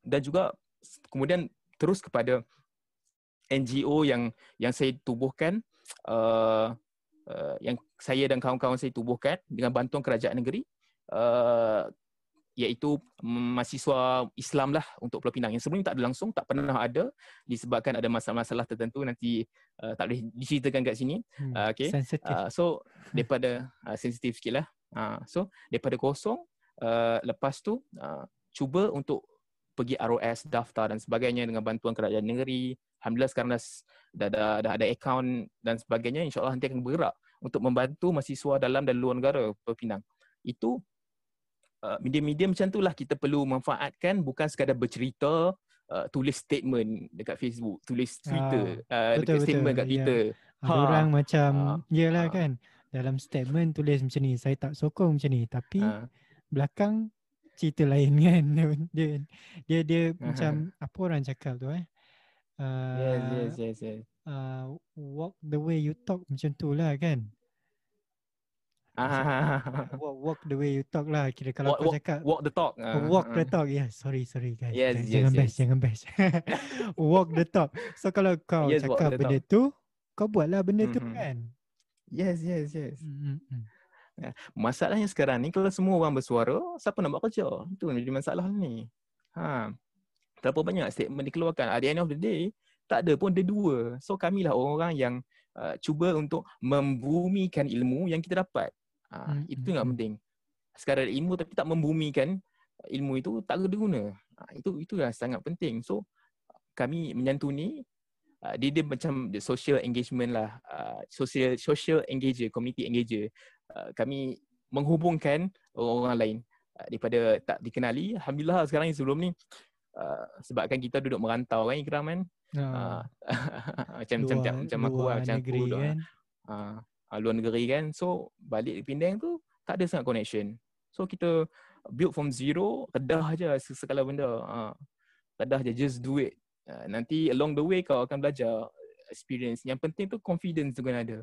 dan juga kemudian terus kepada NGO yang yang saya tubuhkan, uh, uh, yang saya dan kawan-kawan saya tubuhkan dengan bantuan kerajaan negeri, uh, iaitu mahasiswa Islam lah untuk Pulau Pinang. Yang sebelum tak ada langsung, tak pernah ada disebabkan ada masalah-masalah tertentu nanti uh, tak boleh diceritakan kat sini. Hmm, uh, okay. Uh, so, daripada uh, sensitif sikit lah. Uh, so, daripada kosong, uh, lepas tu uh, cuba untuk pergi ROS, daftar dan sebagainya dengan bantuan kerajaan negeri. Alhamdulillah sekarang dah, dah, dah, dah ada akaun dan sebagainya. InsyaAllah nanti akan bergerak untuk membantu mahasiswa dalam dan luar negara Pulau Pinang itu uh, media-media macam tu lah kita perlu manfaatkan bukan sekadar bercerita uh, tulis statement dekat Facebook, tulis Twitter, ah, uh, dekat betul, statement dekat Twitter. Ya. Ha. orang macam ha. iyalah ha. kan dalam statement tulis macam ni, saya tak sokong macam ni tapi ha. belakang cerita lain kan dia dia dia macam apa orang cakap tu eh uh, yes yes yes yes uh, walk the way you talk macam tu lah kan walk, walk the way you talk lah kira kalau walk, kau cakap walk the talk uh, walk the talk yeah sorry sorry guys yes, jangan yes, bash yes. jangan bash walk the talk so kalau kau yes, cakap benda talk. tu kau buatlah benda mm-hmm. tu kan yes yes yes mm-hmm. Masalahnya sekarang ni kalau semua orang bersuara, siapa nak buat kerja? Itu jadi masalah ni. Ha. Terlalu banyak statement dikeluarkan. At the end of the day, tak ada pun ada dua. So kamilah orang-orang yang uh, cuba untuk membumikan ilmu yang kita dapat. Ha, hmm. Itu yang hmm. penting. Sekarang ilmu tapi tak membumikan ilmu itu tak ada guna. Ha, itu itulah sangat penting. So kami menyantuni uh, dia dia macam the social engagement lah. Uh, social social engager, community engager. Uh, kami menghubungkan orang-orang lain uh, daripada tak dikenali. Alhamdulillah sekarang ni sebelum ni uh, sebabkan kita duduk merantau kan Ikram kan. Uh, macam, luar, macam macam aku lah, macam aku duduk. Kan? Uh, uh, luar negeri kan. So balik di Penang tu tak ada sangat connection. So kita build from zero, kedah aja segala benda. Uh, kedah aja just do it. Uh, nanti along the way kau akan belajar experience. Yang penting tu confidence tu kena ada.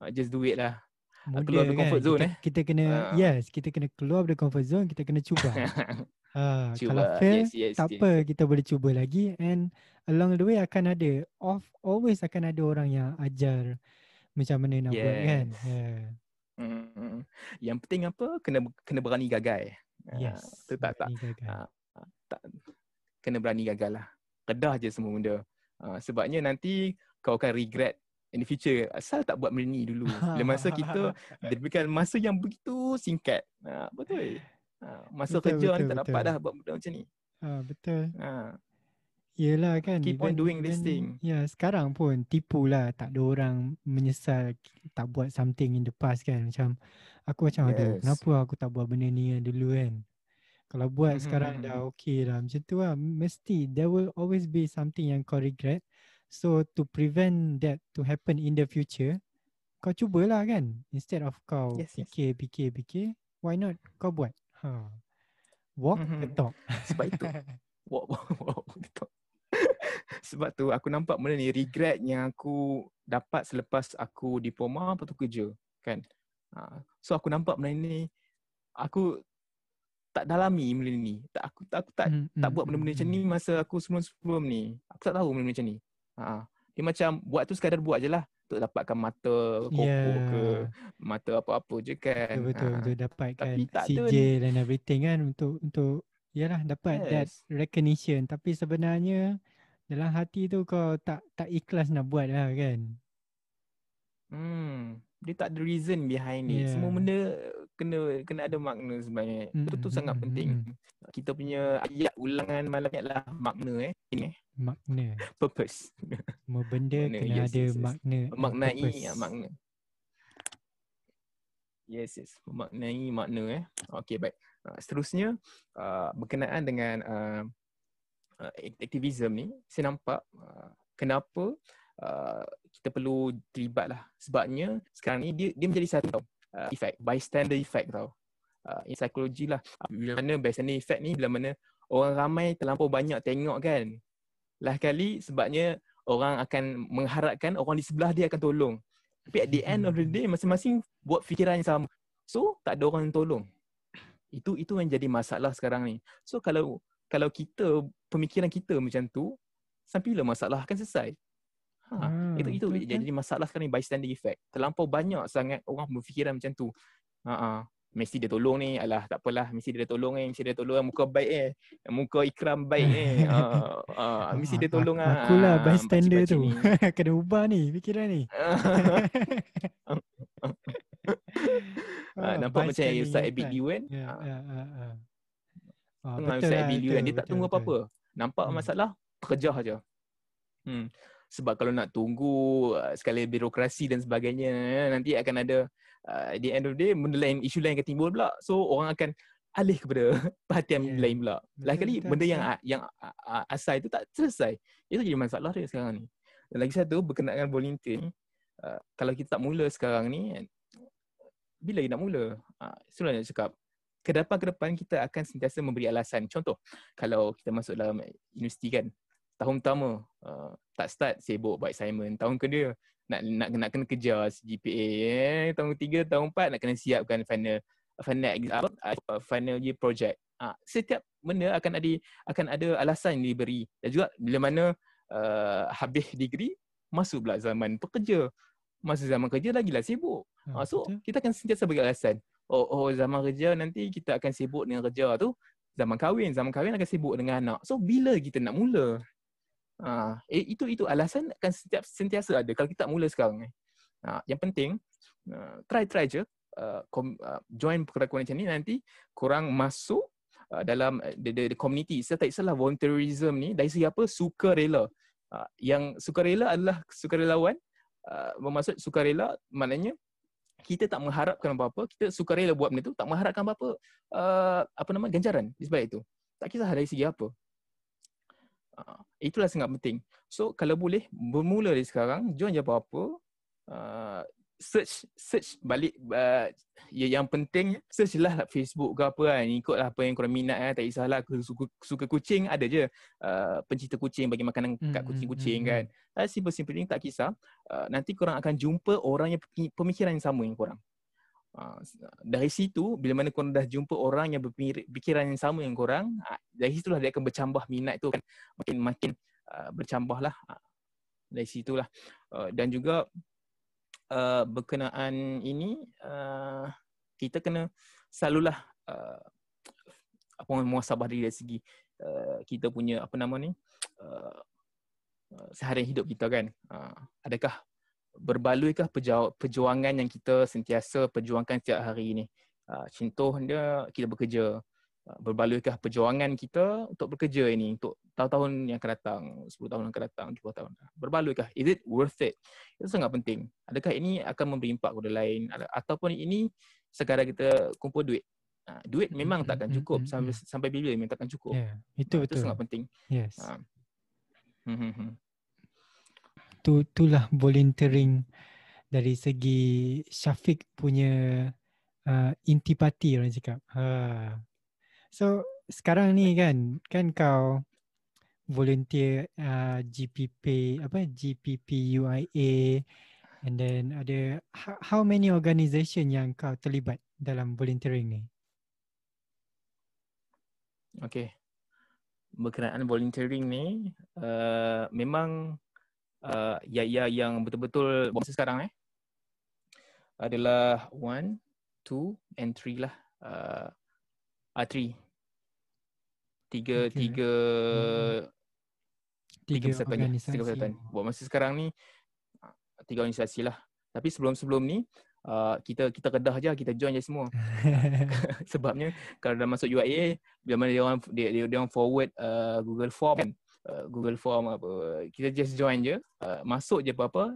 Uh, just do it lah. Muda, keluar dari kan? comfort zone kita, eh. Kita kena uh. yes, kita kena keluar dari comfort zone, kita kena cuba. uh, cuba. Kalau fail, yes, yes, tak yes. apa, kita boleh cuba lagi and along the way akan ada off always akan ada orang yang ajar macam mana nak yes. buat kan. Yeah. Mm-hmm. Yang penting apa? Kena kena berani gagal. Ah, yes. Uh, tak tak. Uh, tak kena berani gagal lah. Kedah je semua benda. Uh, sebabnya nanti kau akan regret in the future. Asal tak buat benda ni dulu. Bila masa kita diberikan masa yang begitu singkat. Uh, betul. Uh, masa betul, kerja betul, ni tak betul. dapat dah buat benda macam ni. Uh, betul. Uh. Yelah kan Keep on doing this thing. Ya sekarang pun Tipu lah. Tak ada orang Menyesal Tak buat something in the past kan. Macam Aku macam yes. ada Kenapa aku tak buat benda ni dulu kan? Kalau buat mm-hmm. sekarang dah okay lah. Macam tu lah. Mesti There will always be something yang kau regret. So to prevent that to happen in the future Kau cubalah kan. Instead of kau yes, fikir, yes. fikir, fikir Why not kau buat? Ha. Walk mm-hmm. the talk. Sebab itu. Walk, walk, walk the talk sebab tu aku nampak benda ni regret yang aku dapat selepas aku diploma atau tu kerja kan. Ha. So aku nampak benda ni aku tak dalami benda ni. Tak aku tak aku tak hmm, tak hmm, buat benda-benda hmm, macam ni hmm. masa aku sebelum-sebelum ni. Aku tak tahu benda macam ni. Ha. Dia macam buat tu sekadar buat je lah untuk dapatkan mata koko yeah. ke mata apa-apa je kan. Betul betul, ha. betul dapatkan CJ dan everything kan untuk untuk yalah dapat yes. that recognition tapi sebenarnya dalam hati tu kau tak tak ikhlas nak buat lah kan. Hmm, dia tak ada reason behind it. Yeah. Semua benda kena kena ada makna sebenarnya. Mm-hmm. Itu tu sangat hmm, penting. Mm-hmm. Kita punya ayat ulangan malam ni adalah makna eh. Ini eh. Makna. Purpose. Semua benda makna. kena yes, ada yes, yes. makna. Maknai ya, makna. Yes, yes. Maknai makna eh. Okay, baik. Uh, seterusnya, uh, berkenaan dengan uh, uh, aktivism ni saya nampak uh, kenapa uh, kita perlu terlibat lah. Sebabnya sekarang ni dia dia menjadi satu uh, effect bystander effect tau. Uh, in psikologi lah. Bila mana bystander effect ni bila mana orang ramai terlampau banyak tengok kan. Lah kali sebabnya orang akan mengharapkan orang di sebelah dia akan tolong. Tapi at the end of the day masing-masing buat fikiran yang sama. So tak ada orang yang tolong. Itu itu yang jadi masalah sekarang ni. So kalau kalau kita pemikiran kita macam tu sampai bila masalah akan selesai? Ha hmm, itu itu betul. jadi masalah sekarang ni bystander effect. Terlampau banyak sangat orang berfikiran macam tu. Ha uh mesti dia tolong ni alah tak apalah mesti dia tolong eh mesti dia tolong muka baik eh. Muka ikram baik eh. Ha uh, uh, mesti dia tolong ah akulah bystander tu. kena ubah ni fikiran ni. Uh, nampak macam Ustaz Abid Liu kan? Ya, ya, ya. Ah, dengan betul Ustaz lah, Abilio kan. Dia tak tunggu apa-apa. Nampak hmm. masalah, kerja saja. Hmm. sebab kalau nak tunggu uh, sekali birokrasi dan sebagainya nanti akan ada uh, di end of the day benda lain isu lain akan timbul pula so orang akan alih kepada perhatian yeah. lain pula lain kali benda yang yang asal itu tak selesai itu jadi masalah dia sekarang ni dan lagi satu berkenaan dengan volunteer uh, kalau kita tak mula sekarang ni bila kita nak mula uh, sebenarnya cakap ke depan ke depan kita akan sentiasa memberi alasan. Contoh kalau kita masuk dalam universiti kan tahun pertama uh, tak start sibuk buat assignment. Tahun kedua nak nak nak kena kejar GPA eh tahun ketiga tahun empat nak kena siapkan final final exam uh, final year project. Uh, setiap benda akan ada akan ada alasan yang diberi. Dan juga bila mana uh, habis degree masuk pula zaman pekerja. Masa zaman kerja lagi lah sibuk uh, so kita akan sentiasa bagi alasan oh oh zaman kerja nanti kita akan sibuk dengan kerja tu zaman kahwin. Zaman kahwin akan sibuk dengan anak. So bila kita nak mula? Ha, eh, itu itu alasan akan setiap sentiasa ada kalau kita tak mula sekarang ni. Ha, yang penting uh, try try je uh, com, uh, join pergerakan macam ni. Nanti kurang masuk uh, dalam the, the, the community. Saya tak salah volunteerism ni. Dari segi apa? Sukarela. Uh, yang sukarela adalah sukarelawan. Uh, bermaksud sukarela maknanya kita tak mengharapkan apa-apa, kita sukarela buat benda tu, tak mengharapkan apa-apa uh, apa nama ganjaran di sebalik itu. Tak kisah dari segi apa. Uh, itulah sangat penting. So kalau boleh bermula dari sekarang, join je apa-apa. Uh, search search balik uh, ya, yang penting search lah Facebook ke apa kan. Ikutlah apa yang korang minat kan. Tak kisahlah suka, suka kucing ada je. Uh, pencinta kucing bagi makanan hmm, kat kucing-kucing hmm, kan. uh, simple-simple ni tak kisah. Uh, nanti korang akan jumpa orang yang pemikiran yang sama yang korang. Uh, dari situ bila mana korang dah jumpa orang yang berpikiran yang sama dengan korang uh, dari situlah dia akan bercambah minat tu. Kan makin makin uh, bercambah lah uh, dari situlah. Uh, dan juga uh, berkenaan ini uh, kita kena selalulah uh, apa muasabah diri dari segi uh, kita punya apa nama ni uh, seharian hidup kita kan uh, adakah berbaluikah perjuangan yang kita sentiasa perjuangkan setiap hari ini. Uh, contoh dia kita bekerja. Uh, berbaluikah perjuangan kita untuk bekerja ini untuk tahun-tahun yang akan datang, 10 tahun yang akan datang, 20 tahun. Berbaluikah? Is it worth it? Itu sangat penting. Adakah ini akan memberi impak kepada lain ataupun ini sekadar kita kumpul duit? Uh, duit memang tak akan cukup sampai sampai bila memang tak akan cukup. Yeah, itu uh, betul. Itu sangat penting. Yes. Uh, tu itulah volunteering dari segi Syafiq punya uh, intipati orang cakap. Ha. So sekarang ni kan kan kau volunteer uh, GPP apa GPP UIA and then ada how, how many organisation yang kau terlibat dalam volunteering ni? Okay. Berkenaan volunteering ni uh, memang uh, ya ya yang betul-betul masa sekarang eh adalah one, two and three lah. Uh, uh three. Tiga, okay. tiga, hmm. tiga, organisasi. Tiga persatuan. Buat masa sekarang ni, tiga organisasi lah. Tapi sebelum-sebelum ni, uh, kita kita kedah je, kita join je semua. Sebabnya, kalau dah masuk UIA, bila mana dia orang, dia, dia, dia orang forward uh, Google Form kan, Uh, Google Form apa kita just join je uh, masuk je apa-apa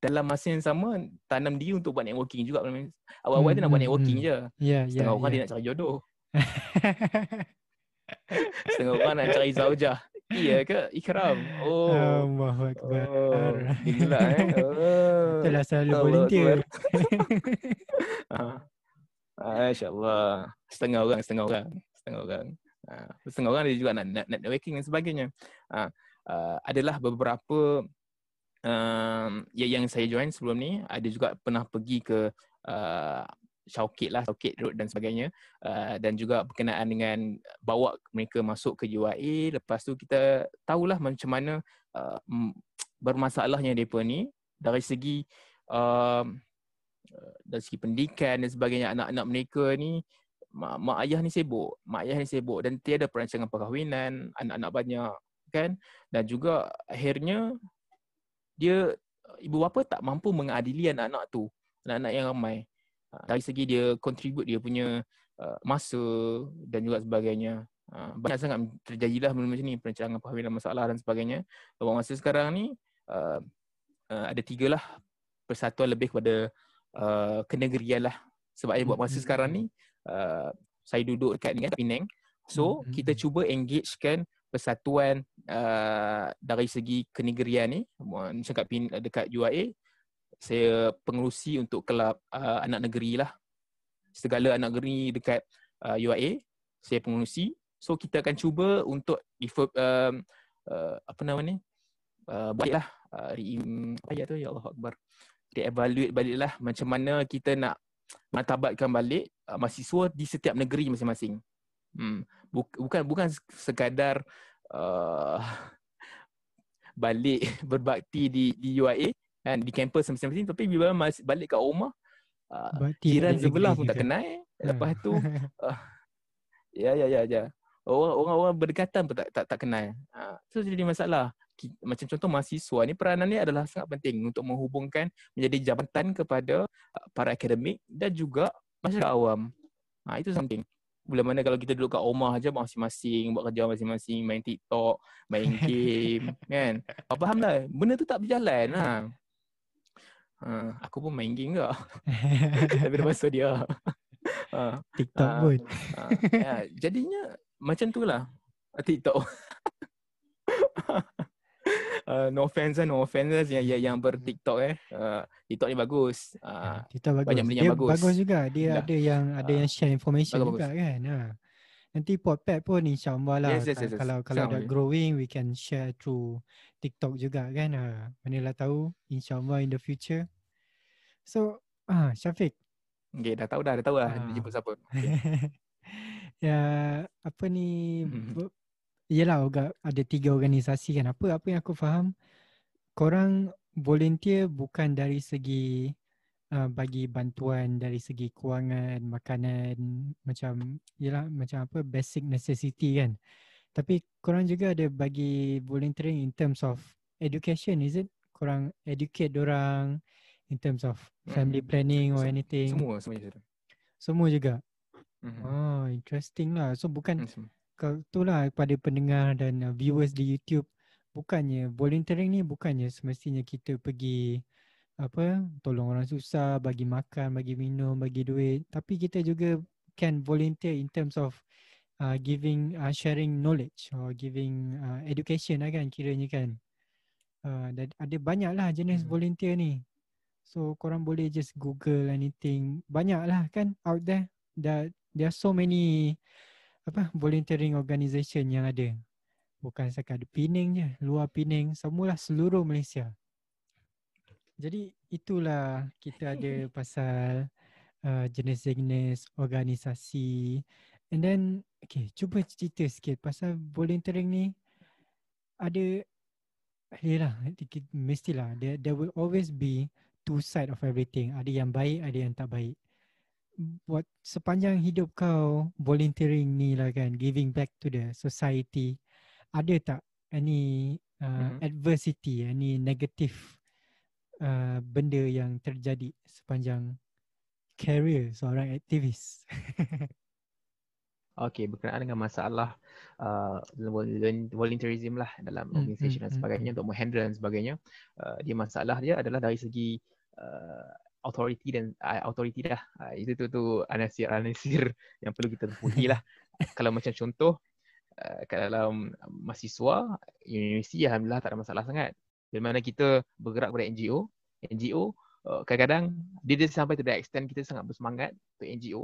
dalam masa yang sama tanam diri untuk buat networking juga awal-awal hmm, tu nak buat hmm, networking hmm. je yeah, setengah yeah, orang yeah. dia nak cari jodoh setengah orang nak cari zaujah. Iya ke? Ikram. Oh. Akbar. Oh, gila eh. Oh. itulah selalu volunteer. ah. Insyaallah. Setengah orang setengah orang. Setengah orang. Uh, setengah orang ada juga nak, nak networking dan sebagainya. Uh, uh, adalah beberapa yang, yang saya join sebelum ni ada juga pernah pergi ke uh, Shaukit lah, Shaukit Road dan sebagainya. Uh, dan juga berkenaan dengan bawa mereka masuk ke UIA lepas tu kita tahulah macam mana uh, bermasalahnya mereka ni. Dari segi uh, dari segi pendidikan dan sebagainya anak-anak mereka ni mak, mak ayah ni sibuk, mak ayah ni sibuk dan tiada perancangan perkahwinan, anak-anak banyak kan? Dan juga akhirnya dia ibu bapa tak mampu mengadili anak-anak tu, anak-anak yang ramai. Ha, dari segi dia contribute dia punya uh, masa dan juga sebagainya. Uh, banyak sangat terjadilah benda macam ni perancangan perkahwinan masalah dan sebagainya. Dalam masa sekarang ni uh, uh, ada tiga lah persatuan lebih kepada uh, kenegerian lah. Sebab mm-hmm. buat masa hmm, sekarang ni hmm. uh, saya duduk dekat ni kan Penang. So mm-hmm. kita cuba engagekan persatuan uh, dari segi kenegerian ni macam kat dekat UIA saya pengurusi untuk kelab uh, anak negeri lah. Segala anak negeri dekat uh, UIA saya pengurusi so kita akan cuba untuk um, uh, apa nama ni? Uh, baiklah uh, ya tu? Ya Allah akbar. Kita evaluate baliklah macam mana kita nak matabatkan balik uh, mahasiswa di setiap negeri masing-masing. Hmm. Bukan bukan sekadar uh, balik berbakti di di UIA kan di kampus masing-masing tapi bila masih balik kat rumah uh, jiran sebelah pun tak kenal hmm. lepas tu uh, ya ya ya ya orang orang orang berdekatan pun tak tak, tak kenal uh, so jadi masalah macam contoh mahasiswa ni peranan ni adalah sangat penting untuk menghubungkan menjadi jabatan kepada para akademik dan juga masyarakat awam. Ha, itu something. Bila mana kalau kita duduk kat rumah aja masing-masing buat kerja masing-masing, main TikTok, main game, kan? Kau faham lah, benda tu tak berjalan lah. Ha, aku pun main game ke? Tapi dah masuk dia. Ha, TikTok ha, pun. Ha, ya, jadinya macam tu lah. TikTok. uh, no offense lah, no offense lah yang, yang, yang ber TikTok eh. Uh, TikTok ni bagus. Uh, TikTok bagus. Banyak benda yang bagus. bagus juga. Dia Dah. ada yang ada uh, yang share information bagus, juga bagus. kan. Ha. Nanti podcast pun insyaAllah lah. Yes, yes, yes, yes. Kalau kalau dah growing, we can share through TikTok juga kan. Ha. Mana lah tahu. InsyaAllah in the future. So, ah Syafiq. Okay, dah tahu dah. Dah tahu lah. Uh. Dia jemput siapa. Okay. ya, apa ni. Hmm. Yelah ada tiga organisasi kan. Apa apa yang aku faham, korang volunteer bukan dari segi uh, bagi bantuan dari segi kewangan, makanan, macam yelah macam apa basic necessity kan. Tapi korang juga ada bagi volunteering in terms of education, is it? Korang educate orang in terms of family hmm. planning or anything? Semua, semua juga. Semua juga? Mm-hmm. Oh, interesting lah. So bukan mm-hmm kalau itulah kepada pendengar dan uh, viewers di YouTube bukannya volunteering ni bukannya semestinya kita pergi apa tolong orang susah bagi makan bagi minum bagi duit tapi kita juga can volunteer in terms of uh, giving uh, sharing knowledge or giving uh, education lah kan kiranya kan uh, ada banyaklah jenis hmm. volunteer ni so korang boleh just google anything banyaklah kan out there that there are so many apa volunteering organisation yang ada. Bukan sekadar di Pening je, luar Pening, semualah seluruh Malaysia. Jadi itulah kita ada pasal uh, jenis-jenis organisasi. And then, okay, cuba cerita sikit pasal volunteering ni. Ada, yelah, mestilah, there, there will always be two side of everything. Ada yang baik, ada yang tak baik buat sepanjang hidup kau volunteering ni lah kan giving back to the society ada tak any uh, mm-hmm. adversity any negative uh, benda yang terjadi sepanjang career seorang aktivis Okay, berkenaan dengan masalah uh, volunteerism lah dalam mm, organisasi mm, dan sebagainya mm, untuk menghandle dan sebagainya. Uh, dia masalah dia adalah dari segi uh, authority dan uh, authority dah. Uh, itu tu tu anasir-anasir yang perlu kita tempuhi lah. Kalau macam contoh uh, dalam mahasiswa universiti alhamdulillah tak ada masalah sangat. Di mana kita bergerak pada NGO, NGO uh, kadang-kadang dia, dia sampai to the extent kita sangat bersemangat untuk NGO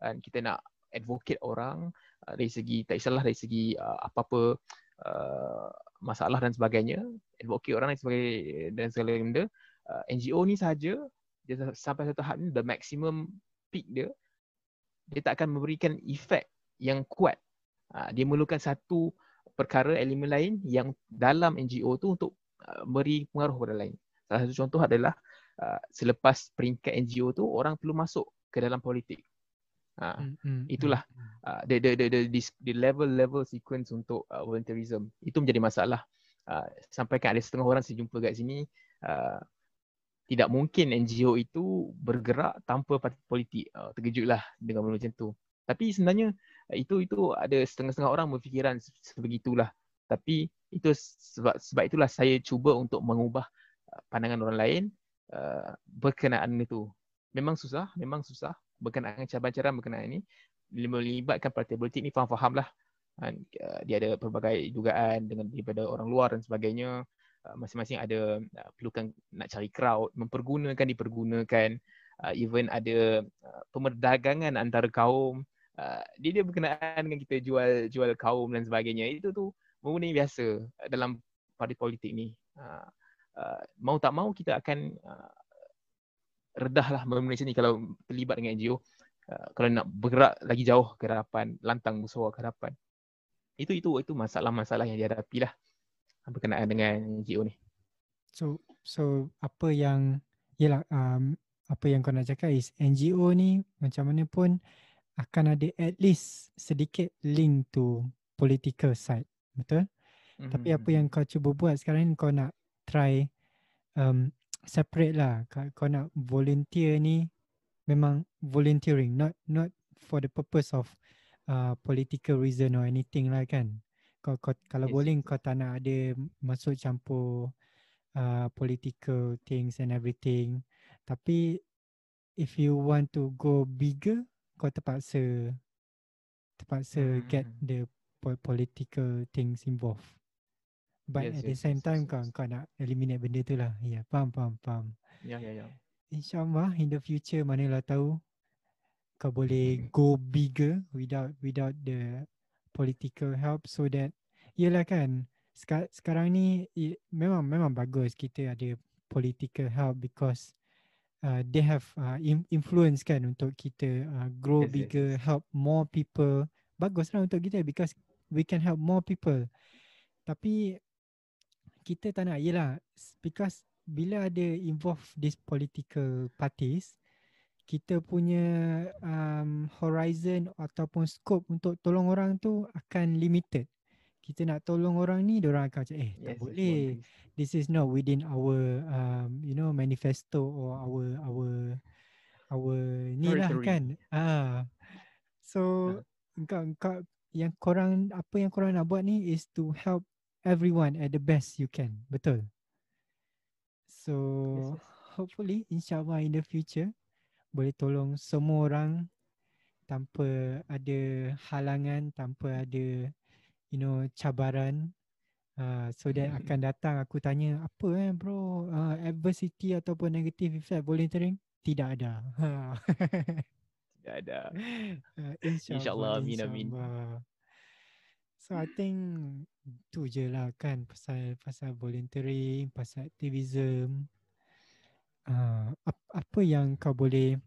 dan kita nak advocate orang uh, dari segi tak kisahlah dari segi uh, apa-apa uh, masalah dan sebagainya, advocate orang dan sebagainya dan segala benda. Uh, NGO ni saja dia sampai satu tahap ni the maximum peak dia dia tak akan memberikan efek yang kuat. Ha, dia memerlukan satu perkara elemen lain yang dalam NGO tu untuk uh, beri pengaruh kepada lain. Salah satu contoh adalah uh, selepas peringkat NGO tu orang perlu masuk ke dalam politik. Ha, mm, mm, itulah uh, the, the, the, the, the level-level sequence untuk uh, volunteerism. Itu menjadi masalah. Uh, sampai kan ada setengah orang saya jumpa kat sini uh, tidak mungkin NGO itu bergerak tanpa parti politik. Uh, terkejutlah dengan benda macam tu. Tapi sebenarnya uh, itu itu ada setengah-setengah orang berfikiran sebegitulah. Tapi Itu sebab sebab itulah saya cuba untuk mengubah uh, pandangan orang lain uh, berkenaan itu. Memang susah, memang susah berkenaan cabaran-cabaran berkenaan ini melibatkan parti politik ni faham-faham lah. Kan, uh, dia ada pelbagai dugaan dengan daripada orang luar dan sebagainya. Uh, masing-masing ada uh, perlukan nak cari crowd, mempergunakan, dipergunakan. Uh, even ada uh, pemerdagangan antara kaum. Uh, dia dia berkenaan dengan kita jual jual kaum dan sebagainya. Itu tu yang biasa dalam parti politik ni. Uh, uh, mau tak mau kita akan uh, redahlah Malaysia ni kalau terlibat dengan NGO. Uh, kalau nak bergerak lagi jauh ke hadapan, lantang bersuara ke hadapan. Itu itu itu masalah-masalah yang dihadapi lah berkenaan dengan NGO ni. So so apa yang yalah um, apa yang kau nak cakap is NGO ni macam mana pun akan ada at least sedikit link to political side. Betul? Mm-hmm. Tapi apa yang kau cuba buat sekarang ni kau nak try um, separate lah. Kau nak volunteer ni memang volunteering not not for the purpose of uh, political reason or anything lah kan. Kau, kau kalau yes. boleh kau tak nak ada masuk campur uh, political things and everything. Tapi if you want to go bigger, kau terpaksa terpaksa hmm. get the political things involved. But yes, at yes, the same yes, time yes, kau yes. kau nak eliminate benda tu lah. Ya, yeah, faham, faham, faham. Ya, ya, ya. InsyaAllah in the future mana lah tahu kau boleh mm-hmm. go bigger without without the political help so that yelah kan sekarang ni memang memang bagus kita ada political help because uh, they have uh, influence kan untuk kita uh, grow yes, bigger yes. help more people baguslah untuk kita because we can help more people tapi kita tak nak yelah because bila ada involve this political parties kita punya um, horizon ataupun scope untuk tolong orang tu akan limited. Kita nak tolong orang ni orang akan cakap eh tak boleh. this is not within our um, you know manifesto or our our our ni lah kan? Ah. So engkau engkau yang korang apa yang korang nak buat ni is to help everyone at the best you can. Betul? So yes, yes. hopefully insyaAllah in the future boleh tolong semua orang tanpa ada halangan, tanpa ada you know cabaran. Uh, so that hmm. akan datang aku tanya apa eh bro uh, adversity ataupun negative effect volunteering tidak ada. tidak ada. Uh, InsyaAllah. InsyaAllah. Amin. Amin. So I think tu je lah kan pasal pasal volunteering, pasal aktivism. Uh, apa yang kau boleh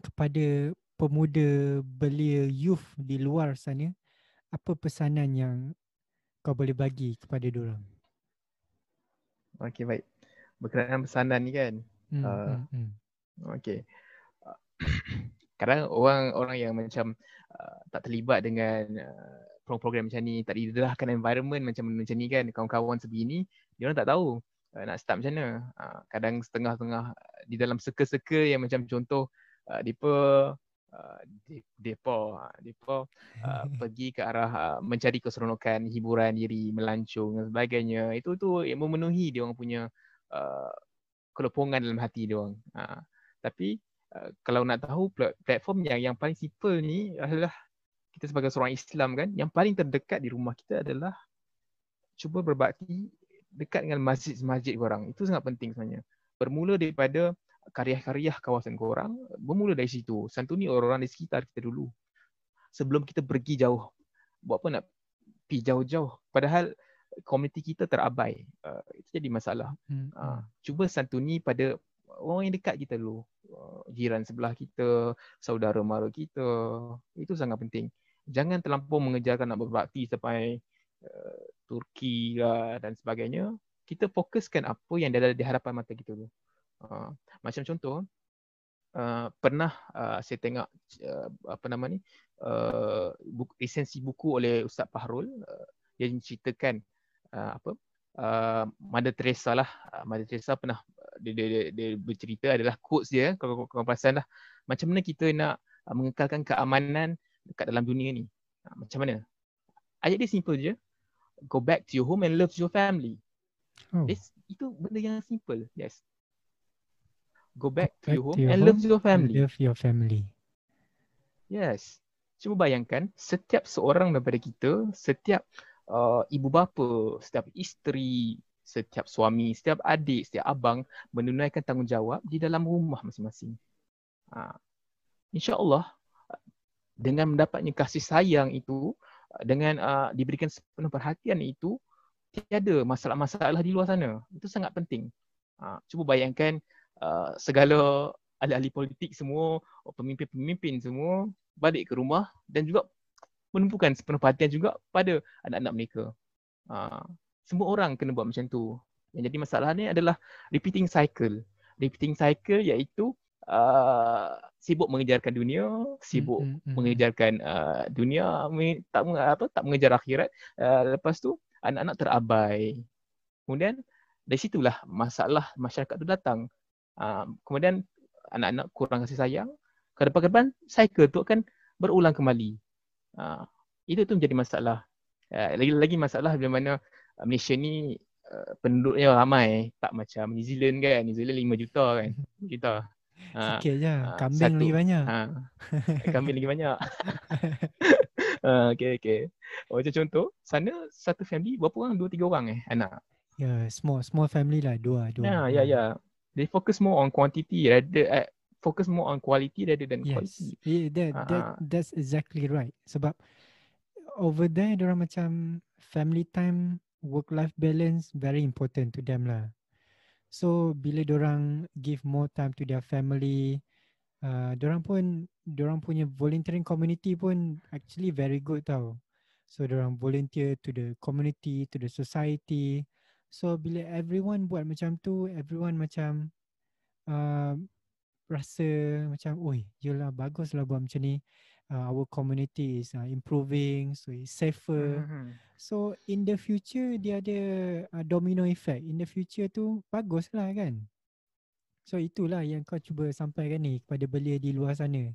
kepada pemuda belia youth di luar sana, apa pesanan yang kau boleh bagi kepada diorang? Okay baik. Berkenaan pesanan ni kan. Hmm, uh, hmm, hmm. Okay. Kadang orang orang yang macam uh, tak terlibat dengan uh, program-program macam ni tak didedahkan environment macam macam ni kan kawan-kawan sebegini dia orang tak tahu uh, nak start macam mana? Uh, kadang setengah-tengah di dalam circle-circle yang macam contoh uh, depa uh, depa depa uh, pergi ke arah uh, mencari keseronokan hiburan diri melancong dan sebagainya itu tu yang memenuhi dia orang punya uh, kelopongan dalam hati dia orang. Uh, tapi uh, kalau nak tahu platform yang yang paling simple ni adalah kita sebagai seorang Islam kan yang paling terdekat di rumah kita adalah cuba berbakti dekat dengan masjid-masjid korang. Itu sangat penting sebenarnya. Bermula daripada karya-karya kawasan korang, bermula dari situ. Santuni orang-orang di sekitar kita dulu. Sebelum kita pergi jauh. Buat apa nak pergi jauh-jauh. Padahal komuniti kita terabai. Uh, itu jadi masalah. Hmm. Uh, cuba santuni pada orang yang dekat kita dulu. Uh, jiran sebelah kita, saudara mara kita. Itu sangat penting jangan terlampau mengejarkan nak berbakti sampai uh, Turki lah dan sebagainya. Kita fokuskan apa yang ada di hadapan mata kita dulu. Uh, macam contoh, uh, pernah uh, saya tengok uh, apa nama ni, uh, buku, esensi buku oleh Ustaz Fahrul uh, yang ceritakan uh, apa uh, Mother Teresa lah. Uh, Mother Teresa pernah dia, dia, dia, dia bercerita adalah quotes dia kalau kau perasan lah. Macam mana kita nak uh, mengekalkan keamanan dekat dalam dunia ni. Ha, macam mana? Ayat dia simple je. Go back to your home and love your family. Oh. It's, itu benda yang simple. Yes. Go back, Go to your back home to your and home love your family. Love your family. Yes. Cuba bayangkan setiap seorang daripada kita, setiap uh, ibu bapa, setiap isteri, setiap suami, setiap adik, setiap abang menunaikan tanggungjawab di dalam rumah masing-masing. Uh, InsyaAllah dengan mendapatnya kasih sayang itu, dengan uh, diberikan sepenuh perhatian itu, tiada masalah-masalah di luar sana. Itu sangat penting. Uh, cuba bayangkan uh, segala ahli-ahli politik semua, pemimpin-pemimpin semua balik ke rumah dan juga menumpukan sepenuh perhatian juga pada anak-anak mereka. Uh, semua orang kena buat macam tu. Yang jadi masalah ni adalah repeating cycle. Repeating cycle iaitu uh, sibuk mengejarkan dunia, sibuk Mm, mm, mm. mengejarkan uh, dunia, tak apa tak mengejar akhirat. Uh, lepas tu anak-anak terabai. Kemudian dari situlah masalah masyarakat tu datang. Uh, kemudian anak-anak kurang kasih sayang, ke depan-depan cycle tu akan berulang kembali. Uh, itu tu menjadi masalah. Uh, lagi-lagi masalah bila mana uh, Malaysia ni uh, penduduknya ramai, tak macam New Zealand kan. New Zealand 5 juta kan. Juta. Uh, Sikit je. ah, Kambing satu. lagi banyak. ha, kami lagi banyak. uh, okay, okay. Oh, macam contoh, sana satu family berapa orang? Dua, tiga orang eh anak. Ya, yeah, small small family lah. Dua, dua. Ya, ya, ya. They focus more on quantity rather uh, focus more on quality rather than Yes. quality. Yeah, that, that, Ah, ah. that's exactly right. Sebab over there, orang macam family time, work-life balance very important to them lah. So bila orang give more time to their family, uh, orang pun, orang punya volunteering community pun actually very good tau. So orang volunteer to the community, to the society. So bila everyone buat macam tu, everyone macam uh, rasa macam, oi, yelah baguslah buat macam ni. Uh, our community is uh, improving, so it's safer. Mhm. So in the future dia ada uh, domino effect. In the future tu bagus lah kan. So itulah yang kau cuba sampaikan ni kepada belia di luar sana.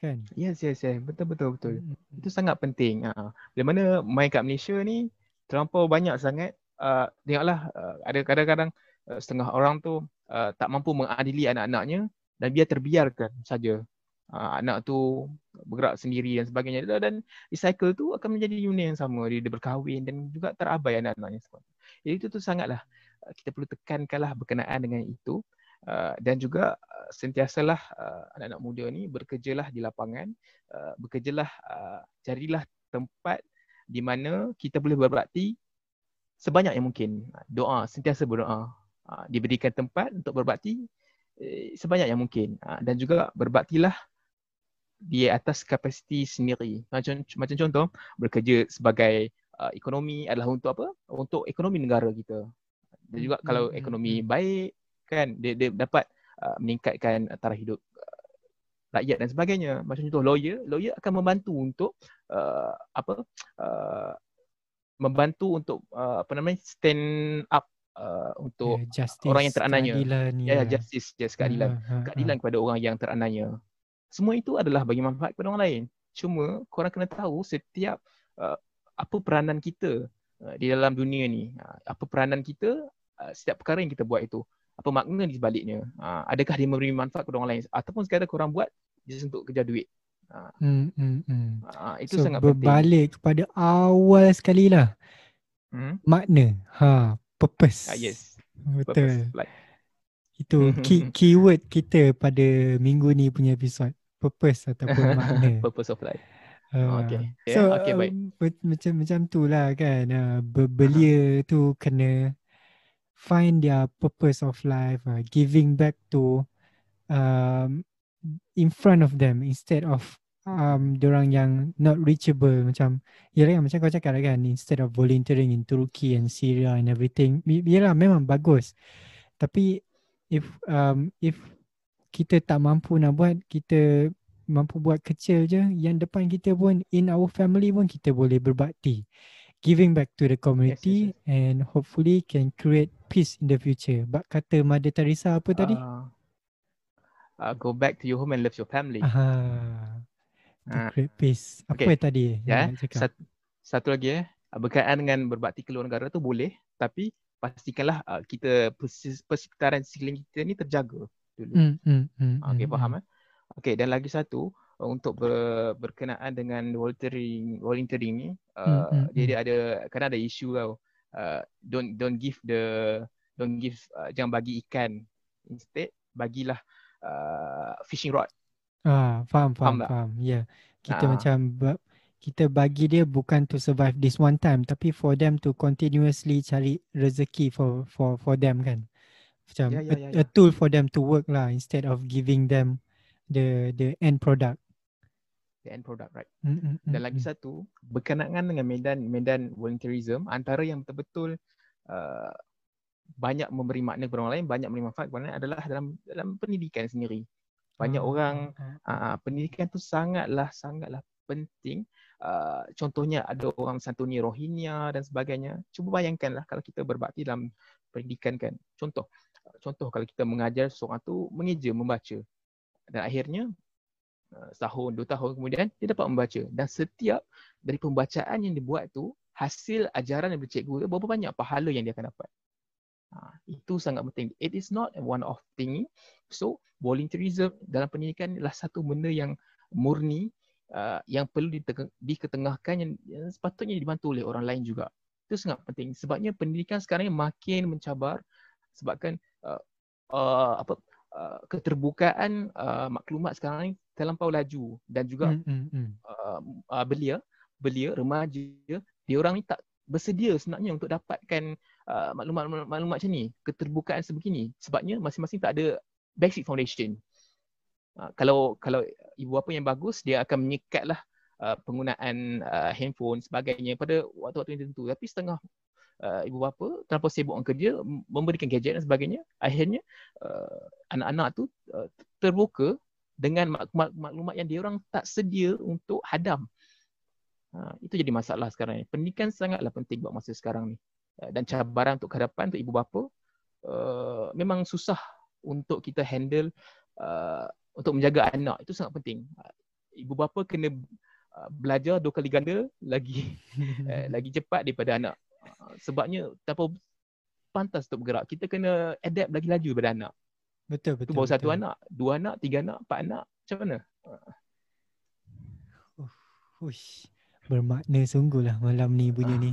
Kan? Yes, yes, yes. Betul, betul, betul. Mm, mm, Itu sangat penting. Ha. Bila mana main kat Malaysia ni terlampau banyak sangat uh, tengoklah uh, ada kadang-kadang uh, setengah orang tu uh, tak mampu mengadili anak-anaknya dan biar terbiarkan saja. Uh, anak tu bergerak sendiri dan sebagainya dan di cycle tu akan menjadi unit yang sama dia, dia berkahwin dan juga terabai anak-anaknya semua. Jadi itu tu sangatlah uh, kita perlu tekankanlah berkenaan dengan itu uh, dan juga uh, sentiasalah uh, anak-anak muda ni bekerjalah di lapangan uh, bekerjalah uh, carilah tempat di mana kita boleh berbakti sebanyak yang mungkin. Doa, sentiasa berdoa. Uh, diberikan tempat untuk berbakti eh, sebanyak yang mungkin. Uh, dan juga berbaktilah di atas kapasiti sendiri. Macam macam contoh bekerja sebagai uh, ekonomi adalah untuk apa? Untuk ekonomi negara kita. Dan juga Hmm, kalau hmm, ekonomi hmm. baik kan dia, dia dapat uh, meningkatkan taraf hidup uh, rakyat dan sebagainya. Macam contoh lawyer, lawyer akan membantu untuk uh, apa? Uh, membantu untuk uh, apa namanya? stand up uh, untuk Yeah, justice, orang yang terananya. ya, ya. justice, yes, keadilan. Ha, ha, ha. Keadilan kepada orang yang terananya. Semua itu adalah bagi manfaat kepada orang lain. Cuma korang kena tahu setiap uh, apa peranan kita uh, di dalam dunia ni. Uh, apa peranan kita uh, setiap perkara yang kita buat itu. Apa makna di sebaliknya. Uh, adakah dia memberi manfaat kepada orang lain ataupun sekadar korang buat just untuk kejar duit. Uh, Hmm, hmm, hmm. uh, itu so sangat penting. berbalik kepada awal sekali lah. Hmm? Makna. Ha, purpose. Ah, yes. Betul. Purpose, like, Itu key, keyword kita pada minggu ni punya episod. Purpose ataupun makna. purpose of life. Ah, okay. Yeah, So okay, baik. um, macam macam tu lah kan. Uh, belia tu kena find their purpose of life, uh, giving back to um, in front of them instead of um, orang yang not reachable macam yelah kan, macam kau cakap lah kan instead of volunteering in Turkey and Syria and everything yelah memang bagus tapi if um, if kita tak mampu nak buat kita mampu buat kecil je. Yang depan kita pun in our family pun kita boleh berbakti. Giving back to the community yes, and hopefully can create peace in the future. Bak kata Mother Teresa apa tadi? Uh, uh, go back to your home and love your family. aha. To Ah. create peace. Apa Okay. tadi Ya, yang nak cakap? satu, lagi eh. uh, berkaitan dengan berbakti keluar negara tu boleh tapi pastikanlah uh, kita persekitaran sekeliling kita ni terjaga dulu. Mm, mm, mm, okay, mm, faham mm. eh? Okay, dan lagi satu untuk ber, berkenaan dengan volunteering volunteering ni uh, mm, mm, jadi mm. ada kadang ada isu tau. Uh, don't don't give the don't give uh, jangan bagi ikan instead bagilah uh, fishing rod. Ah, faham faham faham. faham. Ya. Yeah. Kita uh. macam kita bagi dia bukan to survive this one time tapi for them to continuously cari rezeki for for for them kan macam yeah, yeah, yeah, a, a ya. tool for them to work lah instead of giving them the the end product the end product right mm-hmm. dan lagi satu berkenaan dengan medan medan volunteerism antara yang betul-betul uh, banyak memberi makna kepada orang lain banyak memberi manfaat kepada orang lain adalah dalam dalam pendidikan sendiri banyak oh, orang uh, pendidikan tu sangatlah sangatlah penting Uh, contohnya ada orang santuni Rohingya dan sebagainya. Cuba bayangkanlah kalau kita berbakti dalam pendidikan kan. Contoh, contoh kalau kita mengajar seorang tu mengeja membaca dan akhirnya uh, setahun, dua tahun kemudian dia dapat membaca dan setiap dari pembacaan yang dibuat tu hasil ajaran yang bercikgu tu berapa banyak pahala yang dia akan dapat. Ha, itu sangat penting. It is not one of thing. So, volunteerism dalam pendidikan adalah satu benda yang murni uh, yang perlu diketengahkan yang, yang sepatutnya dibantu oleh orang lain juga. Itu sangat penting. Sebabnya pendidikan sekarang ini makin mencabar sebabkan uh, uh, apa uh, keterbukaan uh, maklumat sekarang ini terlampau laju dan juga mm, mm, mm. Uh, uh, belia, belia, remaja, dia orang ni tak bersedia sebenarnya untuk dapatkan uh, maklumat-maklumat macam ni, keterbukaan sebegini. Sebabnya masing-masing tak ada basic foundation. Uh, kalau kalau ibu bapa yang bagus dia akan menyekatlah uh, penggunaan uh, handphone sebagainya pada waktu-waktu yang tertentu tapi setengah uh, ibu bapa terlalu sibuk dengan kerja memberikan gadget dan sebagainya akhirnya uh, anak-anak tu uh, terbuka dengan maklumat yang dia orang tak sedia untuk hadam uh, itu jadi masalah sekarang ni pendidikan sangatlah penting buat masa sekarang ni uh, dan cabaran untuk kehadapan untuk ibu bapa uh, memang susah untuk kita handle uh, untuk menjaga anak itu sangat penting. Ibu bapa kena uh, belajar dua kali ganda lagi eh, lagi cepat daripada anak. Uh, sebabnya tanpa pantas untuk bergerak, kita kena adapt lagi laju daripada anak. Betul betul. Tu baru satu anak, dua anak, tiga anak, empat anak. Macam mana? Ush, bermakna sungguhlah malam ni bunyi ni.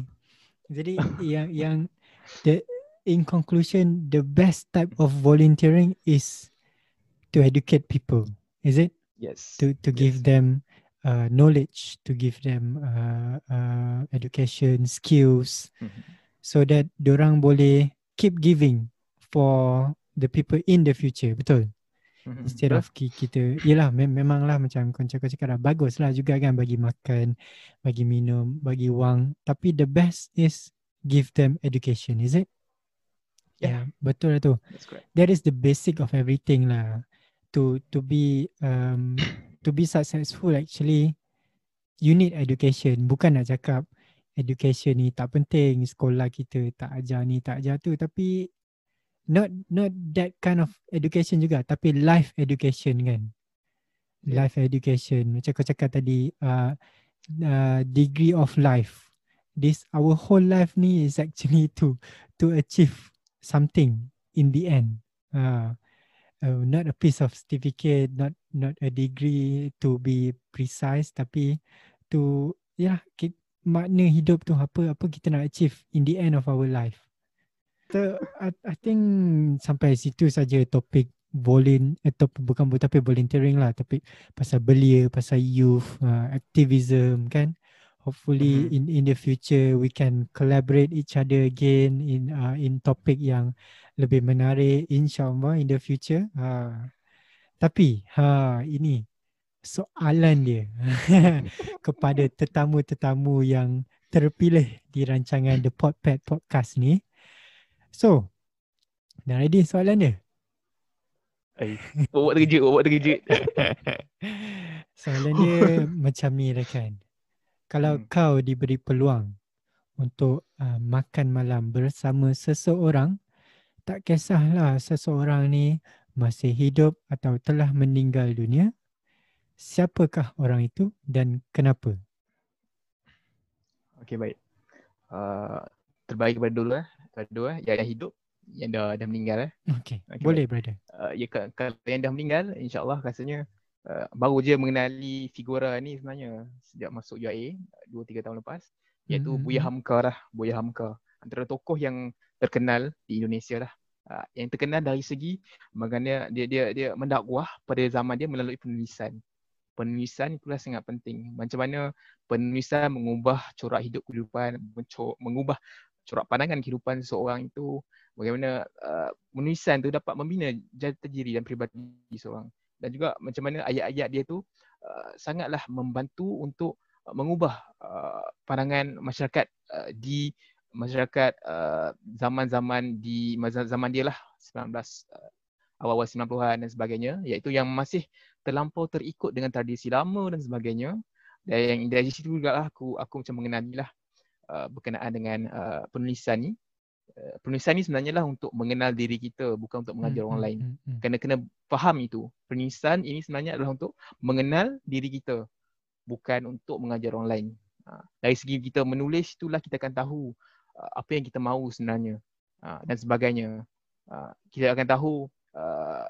Jadi yang yang the in conclusion the best type of volunteering is to educate people is it yes to to give them uh, knowledge to give them uh, uh, education skills. Mm-hmm. so that orang boleh keep giving for the people in the future. Betul? Mm-hmm. instead of kita yalah mem- memanglah macam kau cakap cakap dah baguslah juga kan bagi makan bagi minum bagi wang. Tapi the best is give them education is it? Yeah, yeah betul lah tu. That is the basic of everything lah. To to be um to be successful actually you need education. Bukan nak cakap education ni tak penting sekolah kita tak ajar ni tak ajar tu. Tapi not not that kind of education juga. Tapi life education kan. Life education. Macam kau cakap tadi uh, uh, degree of life. This our whole life ni is actually to to achieve something in the end. Uh, uh, not a piece of certificate, not not a degree to be precise, tapi to ya yeah, makna hidup tu apa apa kita nak achieve in the end of our life. So I, I think sampai situ saja topik volun atau bukan tapi volunteering lah tapi pasal belia, pasal youth, uh, activism kan. Hopefully mm-hmm. in in the future we can collaborate each other again in uh, in topik yang lebih menarik insyaallah in the future. Ha. Tapi ha ini soalan dia kepada tetamu-tetamu yang terpilih di rancangan The Podpad Podcast ni. So, dah ready soalan dia? Eh, buat terkejut, buat terkejut. soalan dia macam ni rekan. Kalau hmm. kau diberi peluang untuk uh, makan malam bersama seseorang tak kisahlah seseorang ni masih hidup atau telah meninggal dunia, siapakah orang itu dan kenapa? Okey baik. uh, terbagi kepada dulu eh. Kepada dua eh. Yang, hidup, yang dah, dah meninggal eh. Okay. okay. Boleh brother. Uh, ya, kalau yang dah meninggal, insyaAllah rasanya uh, baru je mengenali figura ni sebenarnya sejak masuk UIA 2-3 tahun lepas. Iaitu mm-hmm. Buya Hamka lah. Buya Hamka. Antara tokoh yang terkenal di Indonesia lah. Uh, yang terkenal dari segi bagaimana dia dia dia mendakwah pada zaman dia melalui penulisan penulisan itulah sangat penting. Macam mana penulisan mengubah corak hidup kehidupan, mengubah corak pandangan kehidupan seseorang itu, bagaimana uh, penulisan itu dapat membina jati diri dan peribadi seseorang. Dan juga macam mana ayat-ayat dia tu uh, sangatlah membantu untuk mengubah uh, pandangan masyarakat uh, di masyarakat uh, zaman-zaman di zaman dia lah 19 uh, awal-awal 90-an dan sebagainya iaitu yang masih terlampau terikut dengan tradisi lama dan sebagainya. Dan yang dari situ juga lah aku aku macam mengenali lah uh, berkenaan dengan uh, penulisan ni. Uh, penulisan ni sebenarnya lah untuk mengenal diri kita bukan untuk mengajar hmm, orang hmm, lain hmm, hmm. kena kena faham itu. Penulisan ini sebenarnya adalah untuk mengenal diri kita bukan untuk mengajar orang lain. Uh, dari segi kita menulis itulah kita akan tahu apa yang kita mahu sebenarnya uh, dan sebagainya uh, kita akan tahu uh,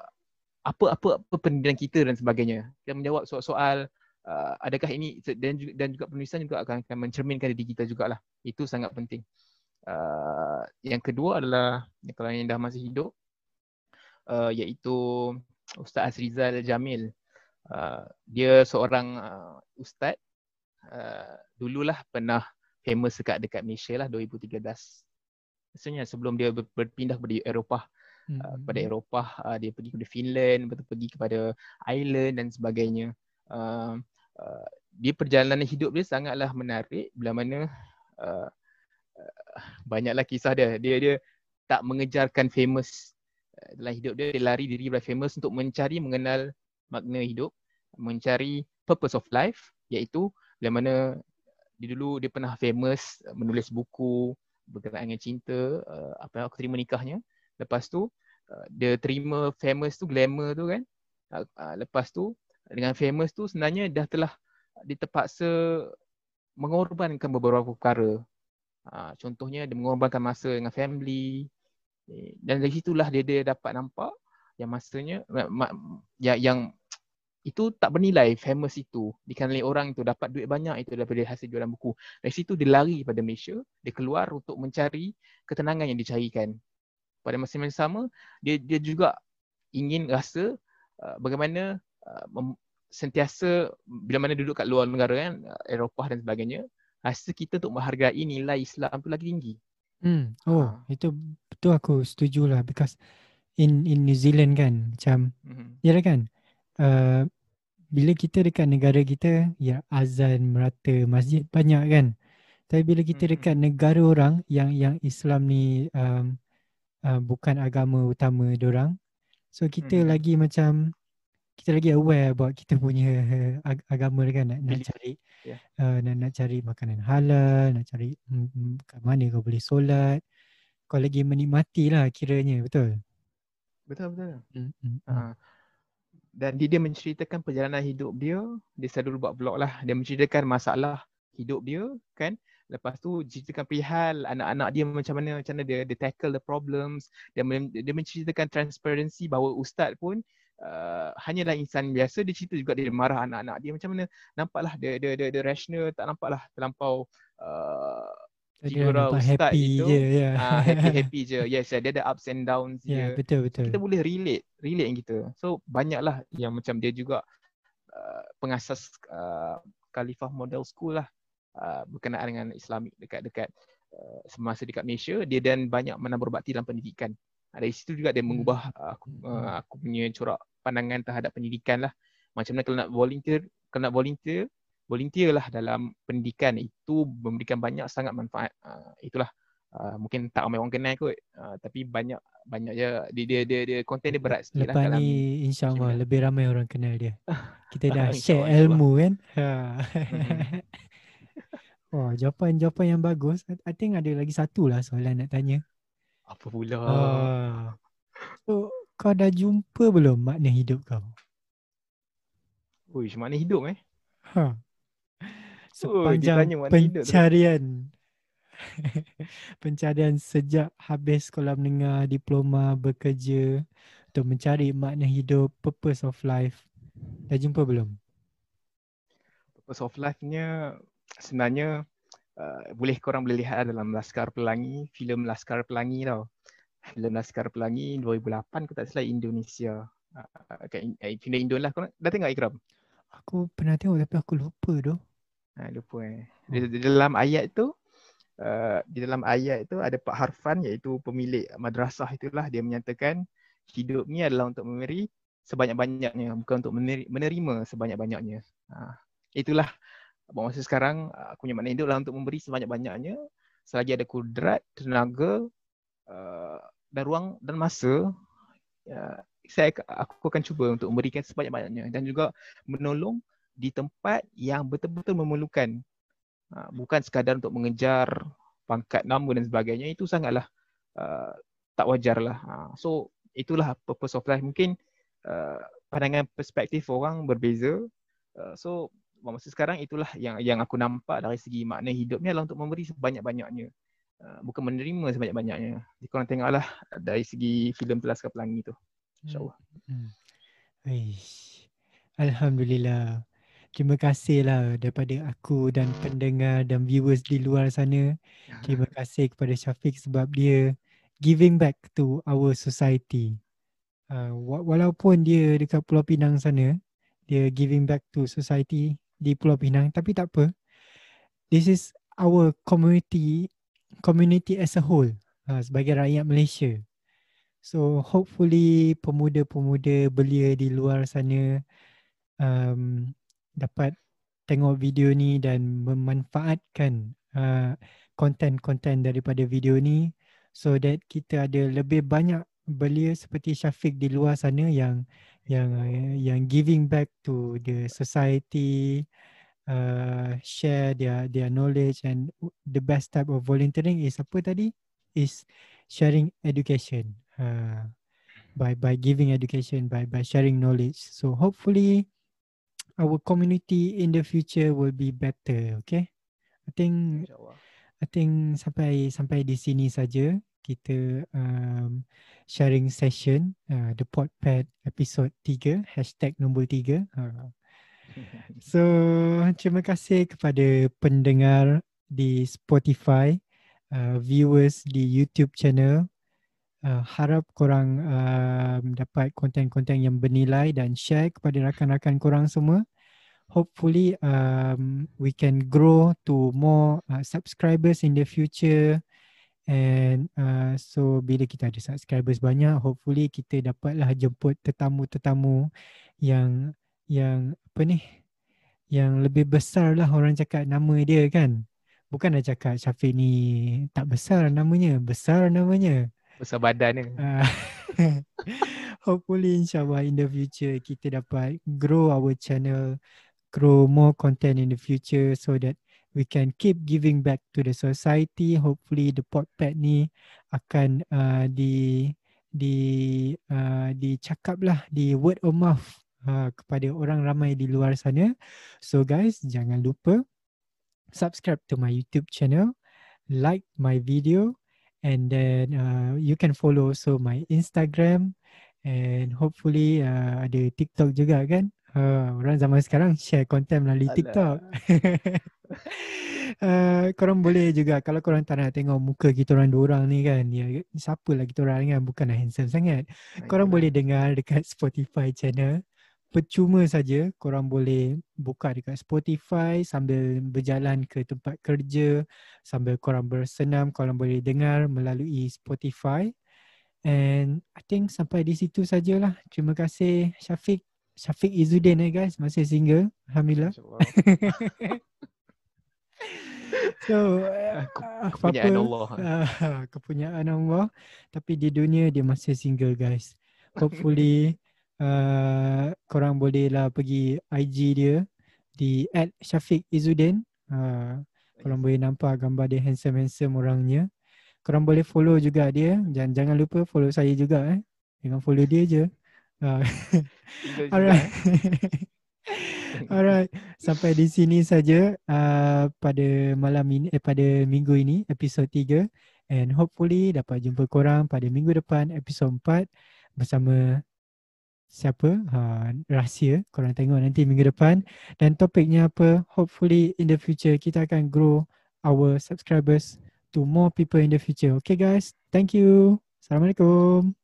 apa apa apa pendidikan kita dan sebagainya. Kita menjawab soal-soal uh, adakah ini dan juga, dan juga penulisan juga akan, akan mencerminkan diri kita jugalah. Itu sangat penting. Uh, yang kedua adalah kalau yang dah masih hidup uh, iaitu Ustaz Azrizal Jamil. Uh, dia seorang uh, ustaz uh, dululah pernah famous dekat dekat Malaysia lah 2013. Maksudnya sebelum dia berpindah ke Eropah hmm. uh, kepada Eropah uh, dia pergi kepada Finland betul pergi kepada Ireland dan sebagainya uh, uh, dia perjalanan hidup dia sangatlah menarik bila mana uh, uh, banyaklah kisah dia dia dia tak mengejarkan famous uh, dalam hidup dia dia lari diri dari famous untuk mencari mengenal makna hidup mencari purpose of life iaitu bila mana dia dulu dia pernah famous menulis buku berkenaan dengan cinta uh, apa aku terima nikahnya Lepas tu uh, dia terima famous tu glamour tu kan. Uh, uh, lepas tu dengan famous tu sebenarnya dah telah dia terpaksa mengorbankan beberapa perkara. contohnya dia mengorbankan masa dengan family. Eh, dan dari situlah dia dia dapat nampak yang masanya yang, yang itu tak bernilai famous itu dikenali orang itu dapat duit banyak itu daripada hasil jualan buku. Dari situ dia lari pada Malaysia, dia keluar untuk mencari ketenangan yang dicarikan pada masa yang sama dia dia juga ingin rasa uh, bagaimana uh, mem- sentiasa bila mana duduk kat luar negara kan uh, Eropah dan sebagainya rasa kita untuk menghargai nilai Islam tu lagi tinggi. Hmm. Oh, ha. itu betul aku setuju lah because in in New Zealand kan macam mm-hmm. ya kan uh, bila kita dekat negara kita ya azan merata masjid banyak kan tapi bila kita dekat negara orang yang yang Islam ni um, uh, bukan agama utama orang. So kita hmm. lagi macam kita lagi aware buat kita punya ag- agama kan nak, nak cari yeah. uh, nak, nak cari makanan halal, nak cari mm, kat mana kau boleh solat. Kau lagi menikmati lah kiranya, betul? Betul, betul. Mm-hmm. Uh, dan dia, menceritakan perjalanan hidup dia, dia selalu buat vlog lah. Dia menceritakan masalah hidup dia kan. Lepas tu ceritakan perihal anak-anak dia macam mana macam mana dia, dia tackle the problems. Dia dia menceritakan transparency bahawa ustaz pun uh, hanyalah insan biasa. Dia cerita juga dia marah anak-anak dia. Macam mana? Nampaklah dia dia dia, dia rational. Tak nampaklah terlampau uh, dia nampak happy itu, je ya. Uh, happy happy je. Yes, dia ada ups and downs yeah, je. betul betul. Kita boleh relate, relate kita. So banyaklah yang macam dia juga uh, pengasas uh, Khalifah Model School lah uh, berkenaan dengan Islamik dekat-dekat uh, semasa dekat Malaysia dia dan banyak menambah bakti dalam pendidikan. Uh, dari situ juga dia hmm. mengubah uh, aku, uh, aku punya corak pandangan terhadap pendidikan lah. Macam mana kalau nak volunteer, kalau nak volunteer, volunteer lah dalam pendidikan itu memberikan banyak sangat manfaat. Uh, itulah Uh, mungkin tak ramai orang kenal kot uh, tapi banyak banyak je dia dia dia, dia konten dia berat sikit lepas lah lepas ni insyaallah lebih ramai orang kenal dia kita dah share ilmu kan ha. Hmm. Oh, jawapan-jawapan yang bagus. I think ada lagi satu lah soalan nak tanya. Apa pula? Uh, so, kau dah jumpa belum makna hidup kau? Uish, makna hidup eh? Ha. Sepanjang oh, pencarian. pencarian sejak habis sekolah menengah, diploma, bekerja untuk mencari makna hidup, purpose of life. Dah jumpa belum? Purpose of life-nya sebenarnya uh, boleh korang boleh lihat dalam Laskar Pelangi, filem Laskar Pelangi tau. Filem Laskar Pelangi 2008 aku tak salah Indonesia. Uh, kat eh, filem Indo lah. Korang dah tengok Ikram? Aku pernah tengok tapi aku lupa tu. Ha, lupa eh. Di, di dalam ayat tu uh, di dalam ayat itu ada Pak Harfan iaitu pemilik madrasah itulah dia menyatakan hidup ni adalah untuk memberi sebanyak-banyaknya bukan untuk menerima sebanyak-banyaknya. Ha, itulah masa sekarang aku punya makna hidup adalah untuk memberi sebanyak-banyaknya selagi ada kudrat, tenaga uh, dan ruang dan masa uh, saya aku akan cuba untuk memberikan sebanyak-banyaknya dan juga menolong di tempat yang betul-betul memerlukan Ha, bukan sekadar untuk mengejar pangkat nama dan sebagainya itu sangatlah uh, tak wajar lah. Uh, so itulah purpose of life. Mungkin uh, pandangan perspektif orang berbeza. Uh, so masa sekarang itulah yang yang aku nampak dari segi makna hidup ni adalah untuk memberi sebanyak-banyaknya. Uh, bukan menerima sebanyak-banyaknya. Jadi korang tengoklah dari segi filem Pelaskar Pelangi tu. InsyaAllah. Hmm. Hmm. Alhamdulillah. Terima kasih lah daripada aku dan pendengar dan viewers di luar sana. Terima kasih kepada Syafiq sebab dia giving back to our society. Uh, walaupun dia dekat Pulau Pinang sana, dia giving back to society di Pulau Pinang. Tapi tak apa. This is our community community as a whole uh, sebagai rakyat Malaysia. So hopefully pemuda-pemuda belia di luar sana um, dapat tengok video ni dan memanfaatkan uh, konten-konten daripada video ni so that kita ada lebih banyak belia seperti Syafiq di luar sana yang yang uh, yang giving back to the society uh, share their their knowledge and the best type of volunteering is apa tadi? Is sharing education uh, by by giving education by by sharing knowledge. So hopefully our community in the future will be better. Okay, I think I think sampai sampai di sini saja kita um, sharing session uh, the podpad episode 3 hashtag nombor 3. Uh. So terima kasih kepada pendengar di Spotify, uh, viewers di YouTube channel. Uh, harap korang uh, dapat konten-konten yang bernilai dan share kepada rakan-rakan korang semua. Hopefully um, we can grow to more uh, subscribers in the future. And uh, so bila kita ada subscribers banyak, hopefully kita dapatlah jemput tetamu-tetamu yang yang apa ni? Yang lebih besar lah orang cakap nama dia kan. Bukan nak cakap Syafiq ni tak besar namanya, besar namanya. Besar badan ni. Hopefully insyaAllah in the future kita dapat grow our channel, grow more content in the future so that we can keep giving back to the society. Hopefully the podpad ni akan uh, di di uh, dicakap lah di word of mouth uh, kepada orang ramai di luar sana. So guys, jangan lupa subscribe to my YouTube channel, like my video and then uh, you can follow also my Instagram and hopefully uh, ada TikTok juga kan. Uh, orang zaman sekarang share content melalui Alah. TikTok. uh, korang boleh juga kalau korang tak nak tengok muka kita orang dua orang ni kan. Ya, siapa lagi kita orang kan bukanlah handsome sangat. Korang boleh dengar dekat Spotify channel. Percuma saja korang boleh buka dekat Spotify sambil berjalan ke tempat kerja, sambil korang bersenam, korang boleh dengar melalui Spotify. And I think sampai di situ sajalah. Terima kasih Syafiq Syafiq Izzuddin eh guys masih single alhamdulillah. so uh, kepunyaan Allah. Uh, kepunyaan Allah tapi di dunia dia masih single guys. Hopefully uh, korang boleh lah pergi IG dia di @syafiq Izzuddin. Uh, korang boleh nampak gambar dia handsome-handsome orangnya. Korang boleh follow juga dia. Jangan jangan lupa follow saya juga eh. Jangan follow dia je. Uh, alright. alright. sampai di sini saja uh, pada malam ini eh pada minggu ini episod 3 and hopefully dapat jumpa korang pada minggu depan episod 4 bersama siapa ha, rahsia korang tengok nanti minggu depan. Dan topiknya apa hopefully in the future kita akan grow our subscribers to more people in the future. Okay guys. Thank you. Assalamualaikum